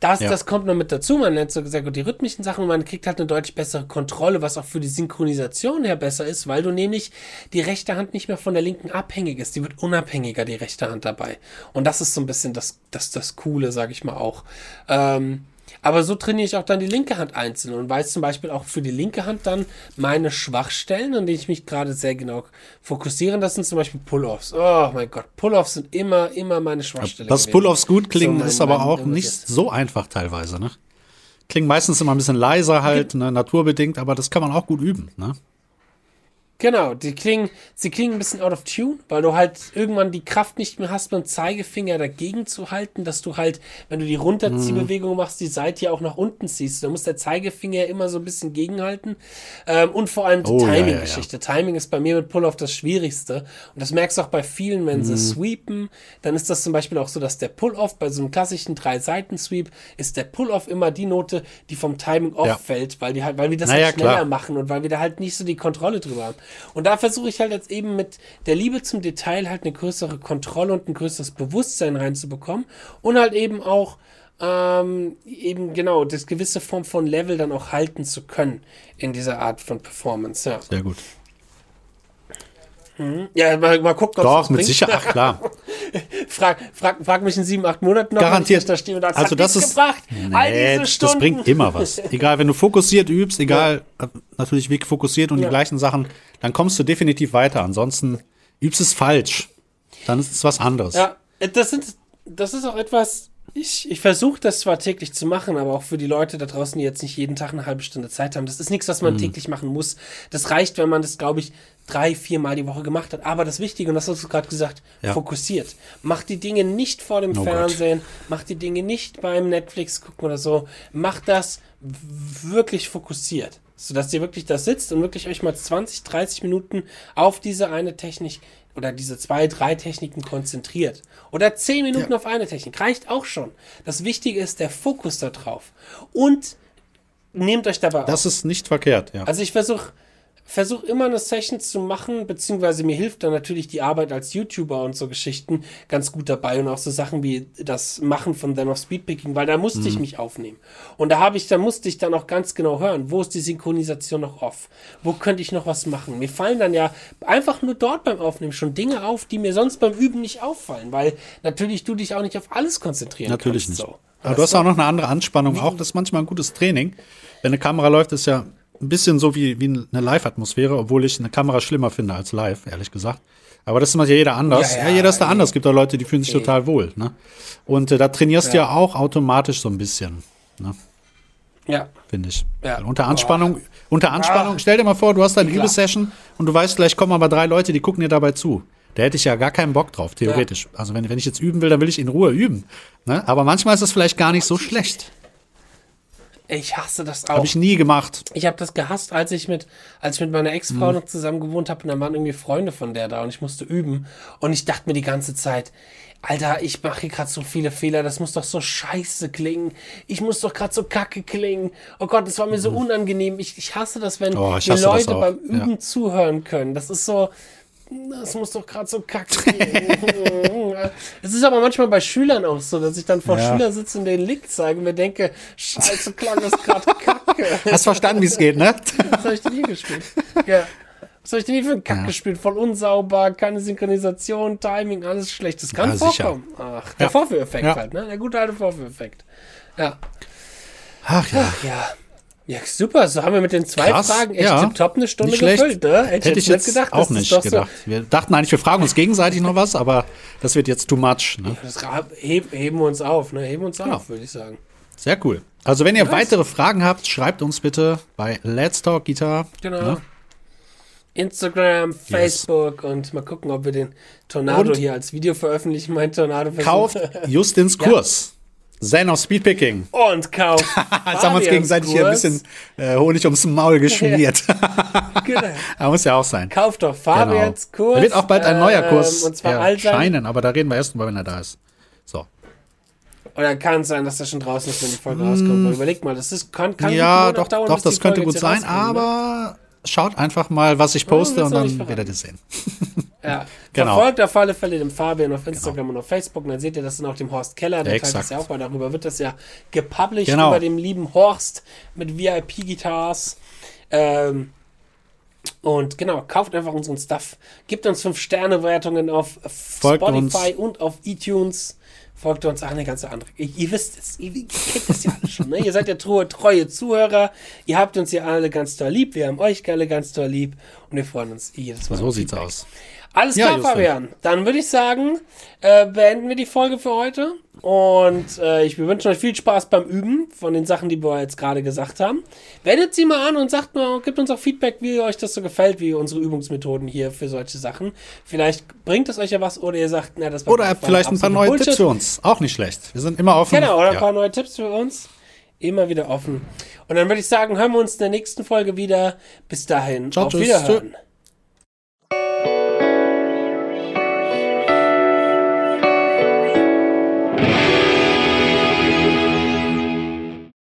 Das, Ja. das kommt noch mit dazu. Man lernt so gesagt die rhythmischen Sachen und man kriegt halt eine deutlich bessere Kontrolle, was auch für die Synchronisation her besser ist, weil du nämlich die rechte Hand nicht mehr von der linken abhängig ist. Die wird unabhängiger, die rechte Hand dabei. Und das ist so ein bisschen das, das, das Coole, sag ich mal auch. Ähm, aber so trainiere ich auch dann die linke Hand einzeln und weiß zum Beispiel auch für die linke Hand dann meine Schwachstellen, an denen ich mich gerade sehr genau fokussiere. Das sind zum Beispiel Pull-Offs. Oh mein Gott, Pull-Offs sind immer, immer meine Schwachstelle. Dass. Pull-offs gut klingen, So mein- ist aber auch nicht ist. so einfach teilweise. Ne? Klingen meistens immer ein bisschen leiser halt, ne, naturbedingt, aber das kann man auch gut üben. Ne? Genau, die klingen, sie klingen ein bisschen out of tune, weil du halt irgendwann die Kraft nicht mehr hast, mit dem Zeigefinger dagegen zu halten, dass du halt, wenn du die Runterziehbewegung machst, die Seite ja auch nach unten ziehst. Da muss der Zeigefinger immer so ein bisschen gegenhalten. Ähm, und vor allem die Oh, ja, ja, Timing-Geschichte. Timing ist bei mir mit Pull-Off das Schwierigste. Und das merkst du auch bei vielen, wenn sie sweepen, dann ist das zum Beispiel auch so, dass der Pull-Off bei so einem klassischen Drei-Seiten-Sweep ist der Pull-Off immer die Note, die vom Timing off Ja. fällt, weil die halt, weil wir das Na ja, halt schneller klar. machen und weil wir da halt nicht so die Kontrolle drüber haben. Und da versuche ich halt jetzt eben mit der Liebe zum Detail halt eine größere Kontrolle und ein größeres Bewusstsein reinzubekommen und halt eben auch ähm, eben genau das gewisse Form von Level dann auch halten zu können in dieser Art von Performance. Ja, Sehr gut. Ja mal, mal gucken, ob's Doch, mit bringt. Sicherheit, ach klar. Frag, frag, frag mich in sieben, acht Monaten noch, Garantiert. ich da stehe und das Also das ist- gebracht. All Nee, das bringt immer was. Egal, wenn du fokussiert übst, egal, äh, natürlich wie fokussiert und Ja. die gleichen Sachen, dann kommst du definitiv weiter. Ansonsten übst es falsch. Dann ist es was anderes. Ja, äh, das, sind, das ist auch etwas, ich, ich versuche das zwar täglich zu machen, aber auch für die Leute da draußen, die jetzt nicht jeden Tag eine halbe Stunde Zeit haben, das ist nichts, was Mhm. man täglich machen muss. Das reicht, wenn man das, glaube ich, drei, vier Mal die Woche gemacht hat. Aber das Wichtige, und das hast du gerade gesagt, Ja. fokussiert. Mach die Dinge nicht vor dem Oh Gott. Fernsehen, mach die Dinge nicht beim Netflix gucken oder so. Mach das wirklich fokussiert. Sodass ihr wirklich da sitzt und wirklich euch mal 20, 30 Minuten auf diese eine Technik oder diese zwei, drei Techniken konzentriert. Oder 10 Minuten Ja. auf eine Technik. Reicht auch schon. Das Wichtige ist der Fokus da drauf. Und nehmt euch dabei auf. Das ist nicht verkehrt, ja. Also ich versuche versuch immer eine Session zu machen, beziehungsweise mir hilft dann natürlich die Arbeit als YouTuber und so Geschichten ganz gut dabei und auch so Sachen wie das Machen von Then of Speedpicking, weil da musste Mhm. ich mich aufnehmen. Und da habe ich, da musste ich dann auch ganz genau hören, wo ist die Synchronisation noch off? Wo könnte ich noch was machen? Mir fallen dann ja einfach nur dort beim Aufnehmen schon Dinge auf, die mir sonst beim Üben nicht auffallen, weil natürlich du dich auch nicht auf alles konzentrieren Natürlich kannst. nicht. So. Aber du hast auch noch eine andere Anspannung. Auch das ist manchmal ein gutes Training. Wenn eine Kamera läuft, ist ja ein bisschen so wie, wie eine Live-Atmosphäre, obwohl ich eine Kamera schlimmer finde als live, ehrlich gesagt. Aber das ist immer jeder anders. Ja, Ja, ja, jeder ist da eh. anders. Es gibt auch Leute, die fühlen sich total wohl. Ne? Und äh, da trainierst du ja auch automatisch so ein bisschen, Ja. finde ich. Ja. Unter Anspannung, unter Anspannung, Ah. stell dir mal vor, du hast deine Klar. Übesession und du weißt, gleich kommen aber drei Leute, die gucken dir dabei zu. Da hätte ich ja gar keinen Bock drauf, theoretisch. Also wenn, wenn ich jetzt üben will, dann will ich in Ruhe üben. Ne? Aber manchmal ist es vielleicht gar nicht so schlecht. Ich hasse das auch. Habe ich nie gemacht. Ich habe das gehasst, als ich mit, als ich mit meiner Ex-Frau noch zusammen gewohnt habe und dann waren irgendwie Freunde von der da und ich musste üben. Und ich dachte mir die ganze Zeit, Alter, ich mache hier gerade so viele Fehler, das muss doch so scheiße klingen. Ich muss doch gerade so kacke klingen. Oh Gott, das war mir so unangenehm. Ich, ich hasse das, wenn Oh, hasse Leute beim Ja. Üben zuhören können. Das ist so. Das muss doch gerade so kacke. Es ist aber manchmal bei Schülern auch so, dass ich dann vor Ja. Schülern sitze und den Link zeige und mir denke, scheiße, klang das gerade kacke. Hast verstanden, wie es geht, ne? Was habe ich denn hier gespielt? Ja. Was habe ich denn hier für einen Kack Ja. gespielt? Voll unsauber, keine Synchronisation, Timing, alles schlecht. Das kann Ja, sicher. vorkommen. Ach, der Ja. Vorführeffekt halt, ne? Der gute alte Vorführeffekt. Ja. Ach ja. Ja. Ja, super. So haben wir mit den zwei Krass, Fragen echt ja. tipptopp eine Stunde gefüllt, ne? Hätte ich jetzt nicht auch Das ist nicht gedacht. Wir dachten eigentlich, wir fragen uns gegenseitig noch was, aber das wird jetzt too much. Ne? So, das ra- heben, heben wir uns auf, ne? Heben wir uns Genau. auf, würde ich sagen. Sehr cool. Also wenn ihr weitere Fragen habt, schreibt uns bitte bei Let's Talk Guitar. Genau. Ne? Instagram, Facebook und mal gucken, ob wir den Tornado Und- hier als Video veröffentlichen. Mein Tornado Kauft Justins Kurs. Zen of Speedpicking. und kauft. Jetzt haben wir uns gegenseitig hier ein bisschen äh, Honig ums Maul geschmiert. Genau. da muss ja auch sein. Kauft doch Fabians Genau. Kurs. Da wird auch bald ein neuer Kurs Ähm, und zwar all sein. erscheinen, aber da reden wir erst drüber, wenn er da ist. So. Oder kann es sein, dass das schon draußen ist, wenn die Folge rauskommt. Weil Überleg mal, das ist, kann, kann Mm. ja, doch, dauern, doch, das könnte gut sein, ne? aber schaut einfach mal, was ich poste willst und dann werdet ihr sehen. Ja. Genau. Verfolgt auf alle Fälle den Fabian auf Instagram und auf Facebook. Und dann seht ihr das dann auch dem Horst Keller. Der Ja, teilt das ja auch, weil darüber wird das ja gepublished Genau. über dem lieben Horst mit VIP-Guitars. Ähm, und genau, kauft einfach unseren Stuff. Gebt uns 5-Sterne-Wertungen auf Folgt Spotify uns. und auf iTunes. Folgt uns, ach, eine ganze andere. Ihr, ihr wisst es, ihr, ihr kennt das ja alle schon. Ne? Ihr seid ja treue, treue Zuhörer. Ihr habt uns ja alle ganz toll lieb. Wir haben euch alle ganz toll lieb. Und wir freuen uns jedes Mal. So sieht's aus. Alles Ja, klar, Justin. Fabian. Dann würde ich sagen, äh, beenden wir die Folge für heute. Und äh, ich wir wünschen euch viel Spaß beim Üben von den Sachen, die wir jetzt gerade gesagt haben. Wendet sie mal an und sagt mal, gebt uns auch Feedback, wie euch das so gefällt, wie unsere Übungsmethoden hier für solche Sachen. Vielleicht bringt es euch ja was oder ihr sagt, na, das war Oder habt vielleicht ein paar neue Bullshit. Tipps für uns. Auch nicht schlecht. Wir sind immer offen. Genau, oder ein ja. paar neue Tipps für uns. Immer wieder offen. Und dann würde ich sagen, hören wir uns in der nächsten Folge wieder. Bis dahin, Ciao, auf tschüss. Wiederhören. Tschö.